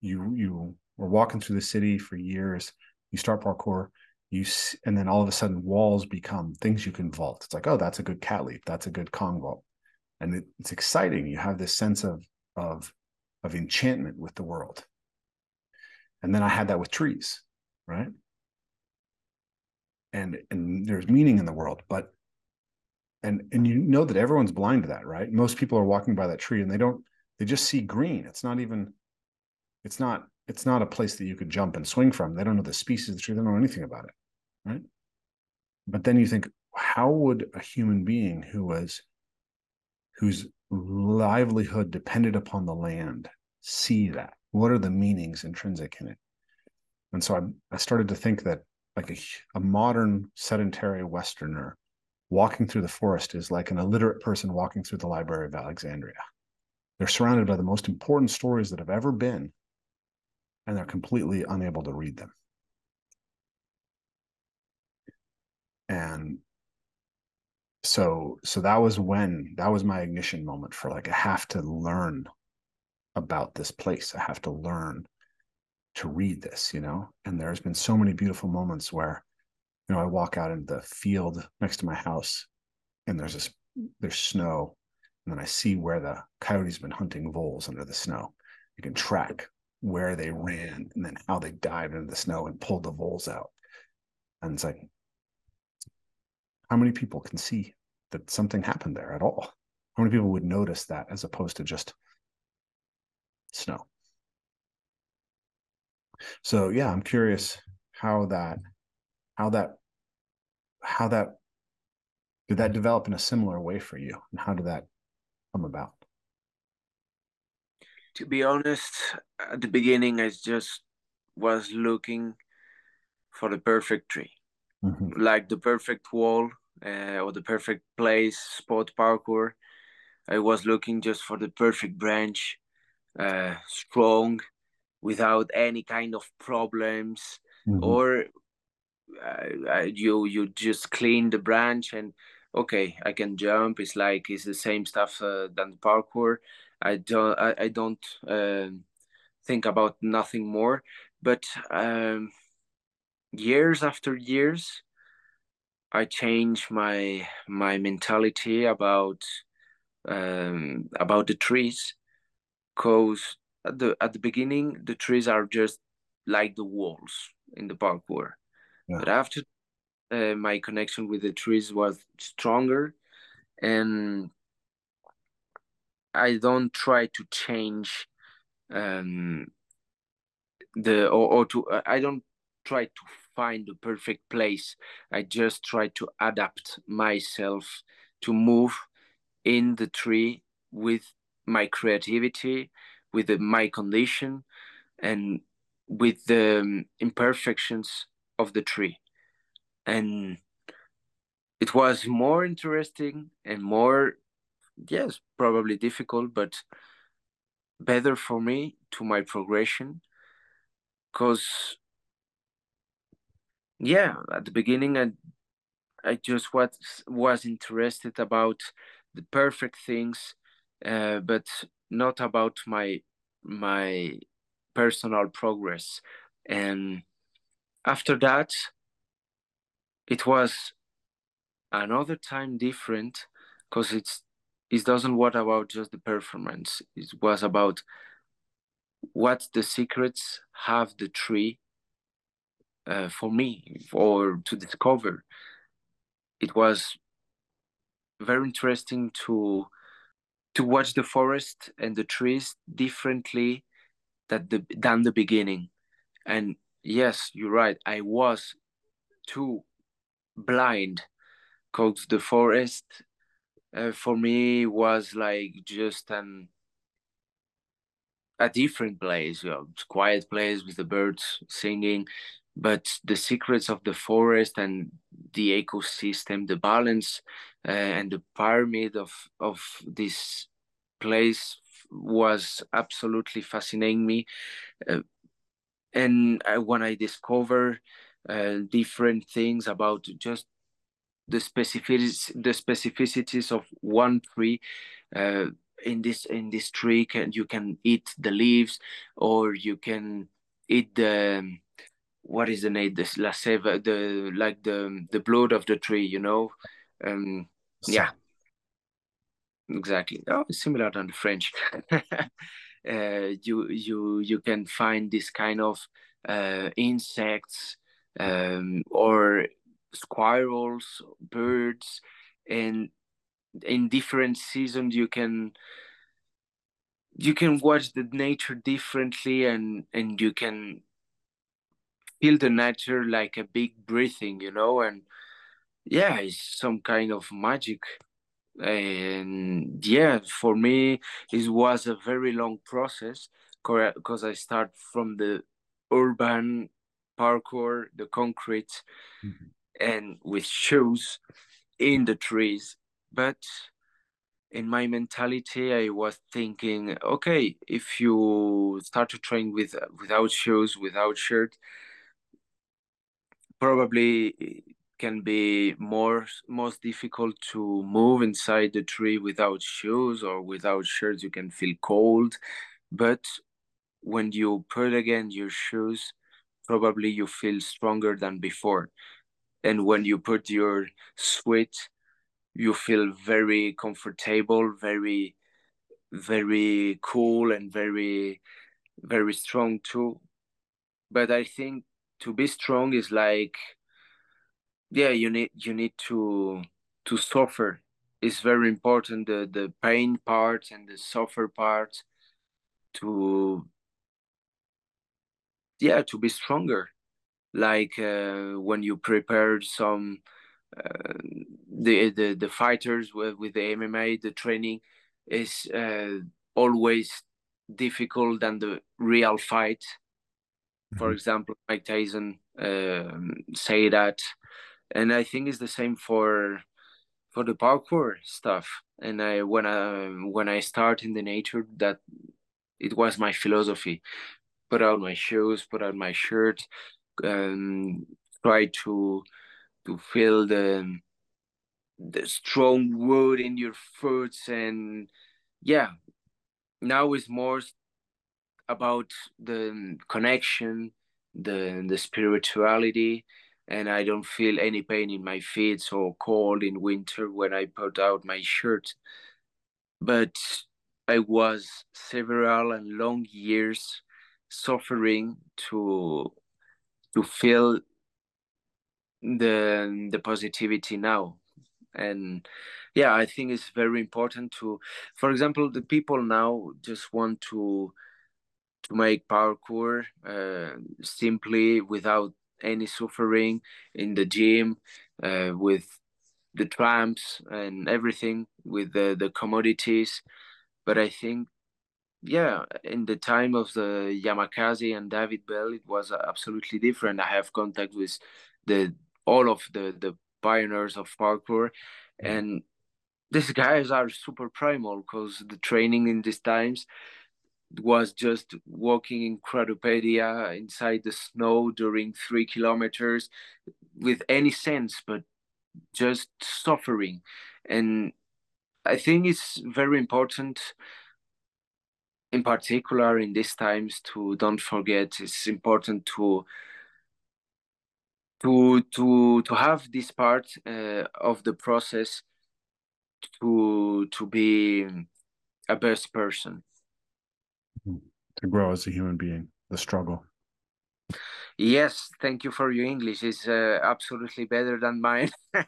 You you were walking through the city for years. You start parkour, you and then all of a sudden walls become things you can vault. It's like, oh, that's a good cat leap. That's a good Kong vault and it, it's exciting you have this sense of of of enchantment with the world and then i had that with trees right and and there's meaning in the world but and and you know that everyone's blind to that right? Most people are walking by that tree and they don't they just see green. It's not even it's not it's not a place that you could jump and swing from. They don't know the species of the tree. They don't know anything about it right? But then you think how would a human being who was whose livelihood depended upon the land see that? What are the meanings intrinsic in it? And so I, I started to think that like a, a modern sedentary Westerner walking through the forest is like an illiterate person walking through the Library of Alexandria. They're surrounded by the most important stories that have ever been, and they're completely unable to read them. And so so that was when that was my ignition moment for like i have to learn about this place i have to learn to read this you know and there's been so many beautiful moments where you know i walk out into the field next to my house and there's this there's snow and then i see where the coyotes been hunting voles under the snow you can track where they ran and then how they dived into the snow and pulled the voles out and it's like how many people can see that something happened there at all? How many people would notice that as opposed to just snow? So yeah, I'm curious how that how that how that did that develop in a similar way for you and how did that come about? To be honest, at the beginning I just was looking for the perfect tree. Mm-hmm. Like the perfect wall uh, or the perfect place, spot parkour. I was looking just for the perfect branch, uh, strong, without any kind of problems, mm-hmm. or uh, you you just clean the branch and okay, I can jump. It's like it's the same stuff uh, than parkour. I don't I, I don't um, think about nothing more. But um, years after years, I changed my my mentality about um, about the trees, cause at the at the beginning the trees are just like the walls in the parkour, yeah. but after uh, my connection with the trees was stronger, and I don't try to change um, the or, or to I don't try to find the perfect place. I just try to adapt myself to move in the tree with my creativity, with the, my condition, and with the um, imperfections of the tree. And it was more interesting and more, yes, probably difficult, but better for me to my progression because yeah at the beginning i i just was was interested about the perfect things uh, but not about my my personal progress and after that it was another time different because it's it doesn't what about just the performance. It was about what the secrets have the tree uh, for me or to discover. It was very interesting to to watch the forest and the trees differently that the than the beginning. And yes you're right. I was too blind. Because the forest uh, for me was like just an a different place you know, quiet place with the birds singing but the secrets of the forest and the ecosystem the balance uh, and the pyramid of of this place was absolutely fascinating me. Uh, and I, when i discover uh, different things about just the specificities the specificities of one tree uh, in this in this tree can you can eat the leaves or you can eat the what is the name? This la sève the like the the blood of the tree you know? Um yeah. Exactly. Oh similar than the french <laughs> uh, you you you can find this kind of uh, insects um, or squirrels, birds, and in different seasons you can you can watch the nature differently and and you can feel the nature like a big breathing you know and yeah it's some kind of magic and yeah for me it was a very long process because i start from the urban parkour the concrete mm-hmm. and with shoes in the trees but in my mentality i was thinking okay if you start to train with without shoes without shirt probably can be more most difficult to move inside the tree without shoes or without shirts you can feel cold. But when you put again your shoes probably you feel stronger than before. And when you put your sweat you feel very comfortable very very cool and very very strong too. But i think to be strong is like yeah you need you need to to suffer. It's very important the the pain part and the suffer part to yeah to be stronger. Like uh, when you prepared some uh, the, the the fighters with, with the MMA the training is uh, always difficult than the real fight. Mm-hmm. for example Mike Tyson um, say that and I think it's the same for for the parkour stuff. And I when I when I start in the nature, that it was my philosophy. Put out my shoes, put out my shirt, um, try to to feel the the strong wood in your foot and yeah now it's more about the connection the the spirituality and I don't feel any pain in my feet or cold in winter when I put out my shirt. But I was several and long years suffering to to feel the the positivity now and yeah i think it's very important to for example the people now just want to to make parkour uh, simply without any suffering in the gym uh, with the tramps and everything with the, the commodities. But i think yeah in the time of the yamakasi and David Belle it was absolutely different. I have contact with the all of the the pioneers of parkour. And these guys are super primal because the training in these times was just walking in Cradopedia inside the snow during three kilometers with any sense, but just suffering. And I think it's very important, in particular in these times, to don't forget it's important to to to to have this part uh, of the process to to be a best person to grow as a human being the struggle. Yes thank you for your english. It's uh, absolutely better than mine. <laughs>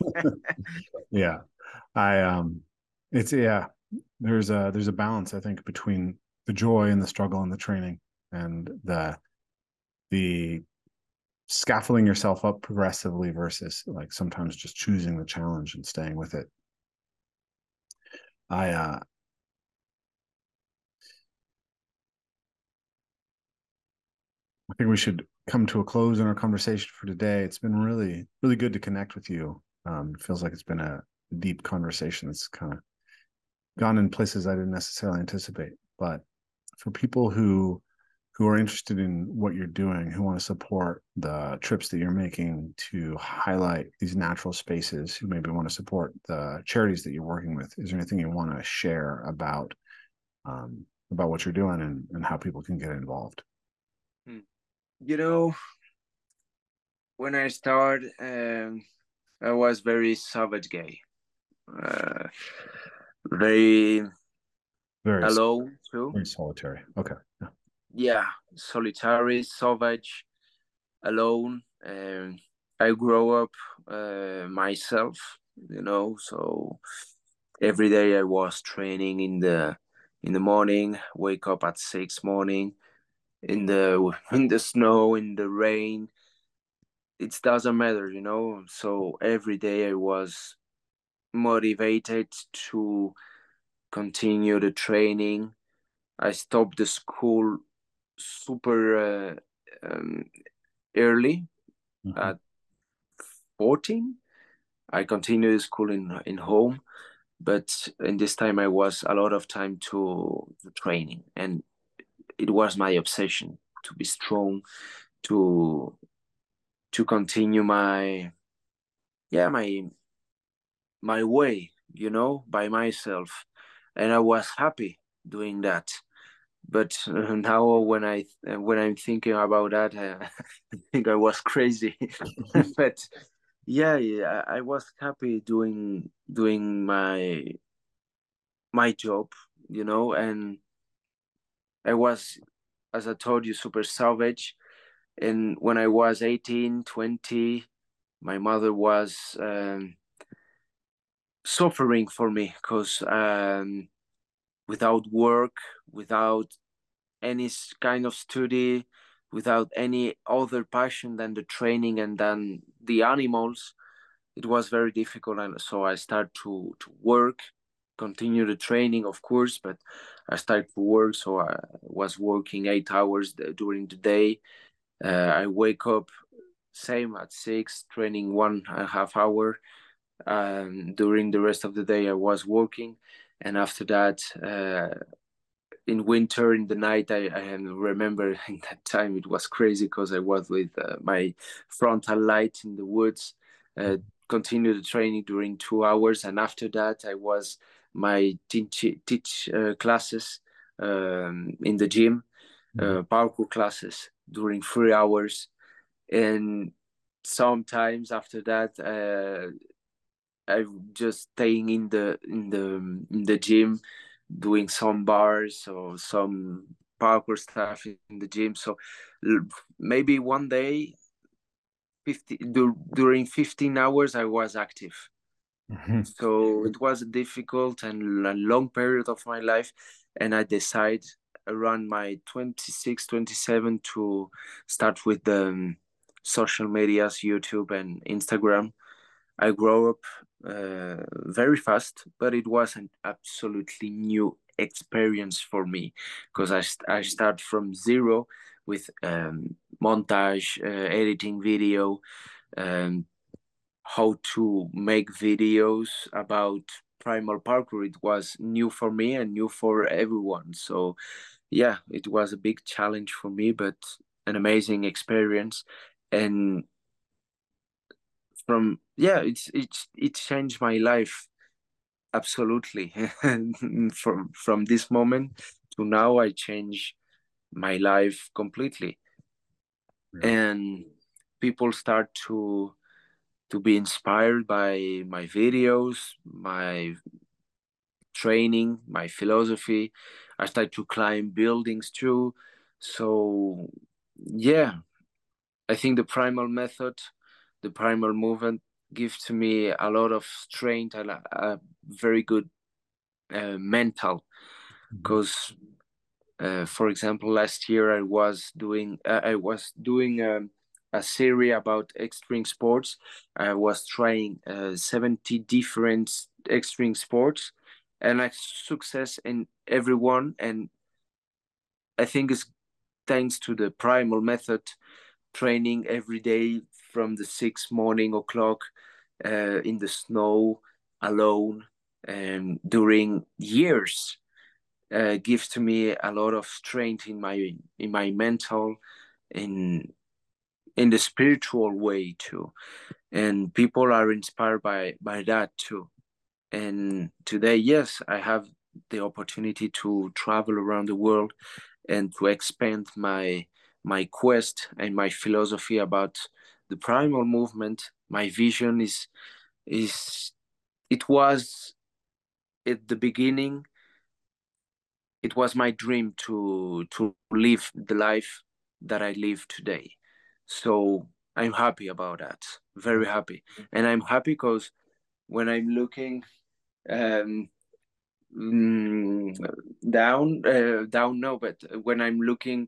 Yeah. I um it's yeah there's a there's a balance i think between the joy and the struggle and the training and the the scaffolding yourself up progressively versus like sometimes just choosing the challenge and staying with it. I uh think we should come to a close in our conversation for today. It's been really, really good to connect with you. Um, it feels like it's been a deep conversation that's kind of gone in places I didn't necessarily anticipate. But for people who who are interested in what you're doing, who want to support the trips that you're making to highlight these natural spaces, who maybe want to support the charities that you're working with, is there anything you want to share about um, about what you're doing and, and how people can get involved? Hmm. You know, when I started, um, I was very savage gay, uh, very very alone too, very solitary. Okay. Yeah yeah, solitary, savage, alone. And I grow up uh, myself, you know, so every day I was training in the in the morning, wake up at six morning, in the <laughs> in the snow, in the rain. It doesn't matter, you know. So every day I was motivated to continue the training. I stopped the school super uh, um, early mm-hmm. at 14 i continued school in in home but in this time i was a lot of time to the training and it was my obsession to be strong to to continue my yeah my my way you know by myself and i was happy doing that but <laughs> now when I when I'm thinking about that, uh, <laughs> I think I was crazy. <laughs> but yeah, yeah, I was happy doing doing my my job, you know, and I was, as I told you, super savage. And when I was 18, 20, my mother was um, suffering for me because um, without work, without any kind of study, without any other passion than the training and then the animals, it was very difficult. And so I started to, to work, continue the training, of course, but I started to work. So I was working eight hours during the day. Uh, I wake up same at six, training one and a half hour. Um, during the rest of the day, I was working and after that uh, in winter in the night i, I remember <laughs> in that time it was crazy because i was with uh, my frontal light in the woods uh, continued the training during two hours and after that i was my teach, teach uh, classes um, in the gym uh, mm-hmm. parkour classes during three hours and sometimes after that uh, I'm just staying in the in the in the gym, doing some bars or some parkour stuff in the gym. So maybe one day, 50 during 15 hours, I was active. Mm-hmm. So it was a difficult and a long period of my life, and I decided around my 26, 27 to start with the um, social medias, YouTube and Instagram. I grew up uh, very fast, but it was an absolutely new experience for me because I, I start from zero with um, montage, uh, editing video, um, how to make videos about primal parkour. It was new for me and new for everyone. So, yeah, it was a big challenge for me, but an amazing experience. And from yeah it's it's it changed my life absolutely <laughs> from from this moment to now i change my life completely and people start to to be inspired by my videos, my training, my philosophy. I started to climb buildings too. So yeah, I think the primal method, the primal movement gives to me a lot of strength and a, a very good uh, mental because mm-hmm. uh, for example last year i was doing uh, i was doing um, a series about extreme sports. I was trying uh, 70 different extreme sports and i success in everyone and i think it's thanks to the primal method training every day from the six morning o'clock uh, in the snow alone and during years uh, gives to me a lot of strength in my in my mental in in the spiritual way too. And people are inspired by by that too. And today yes i have the opportunity to travel around the world and to expand my my quest and my philosophy about the primal movement. My vision is is it was at the beginning it was my dream to to live the life that i live today so i'm happy about that. Very happy. And i'm happy because when i'm looking um mm, down uh, down no but when i'm looking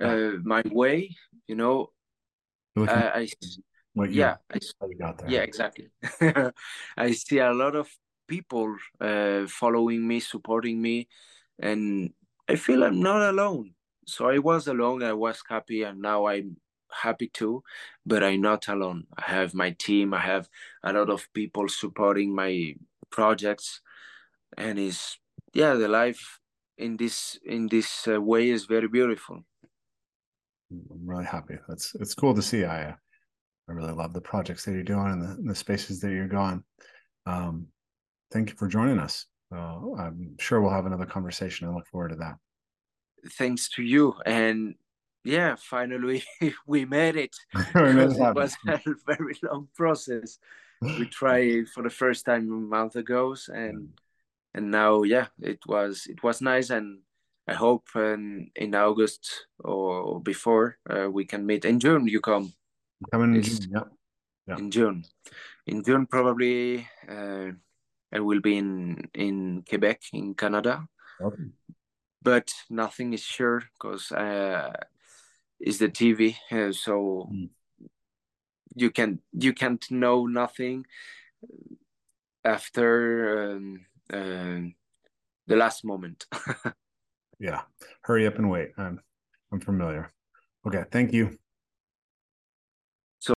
uh, my way you know uh, i yeah I, yeah exactly. <laughs> I see a lot of people uh, following me supporting me and i feel i'm not alone. So i was alone i was happy and now i'm happy too but i'm not alone i have my team i have a lot of people supporting my projects and is yeah the life in this in this uh, way is very beautiful i'm really happy that's it's cool to see i I really love the projects that you're doing and the, the spaces that you're going. Um, thank you for joining us. Uh, I'm sure we'll have another conversation. I look forward to that. Thanks to you. And yeah, finally <laughs> we made it. <laughs> it was <laughs> a very long process. We tried for the first time a month ago, and and now yeah, it was it was nice, and I hope um, in August or before uh, we can meet in June. You come. Coming in June, yeah. yeah. In June, in June probably uh, I will be in in Quebec in Canada. Okay. But nothing is sure because uh, it's the TV, uh, so mm. you can you can't know nothing after um, uh, the last moment. <laughs> yeah, hurry up and wait. I'm I'm familiar. Okay, thank you.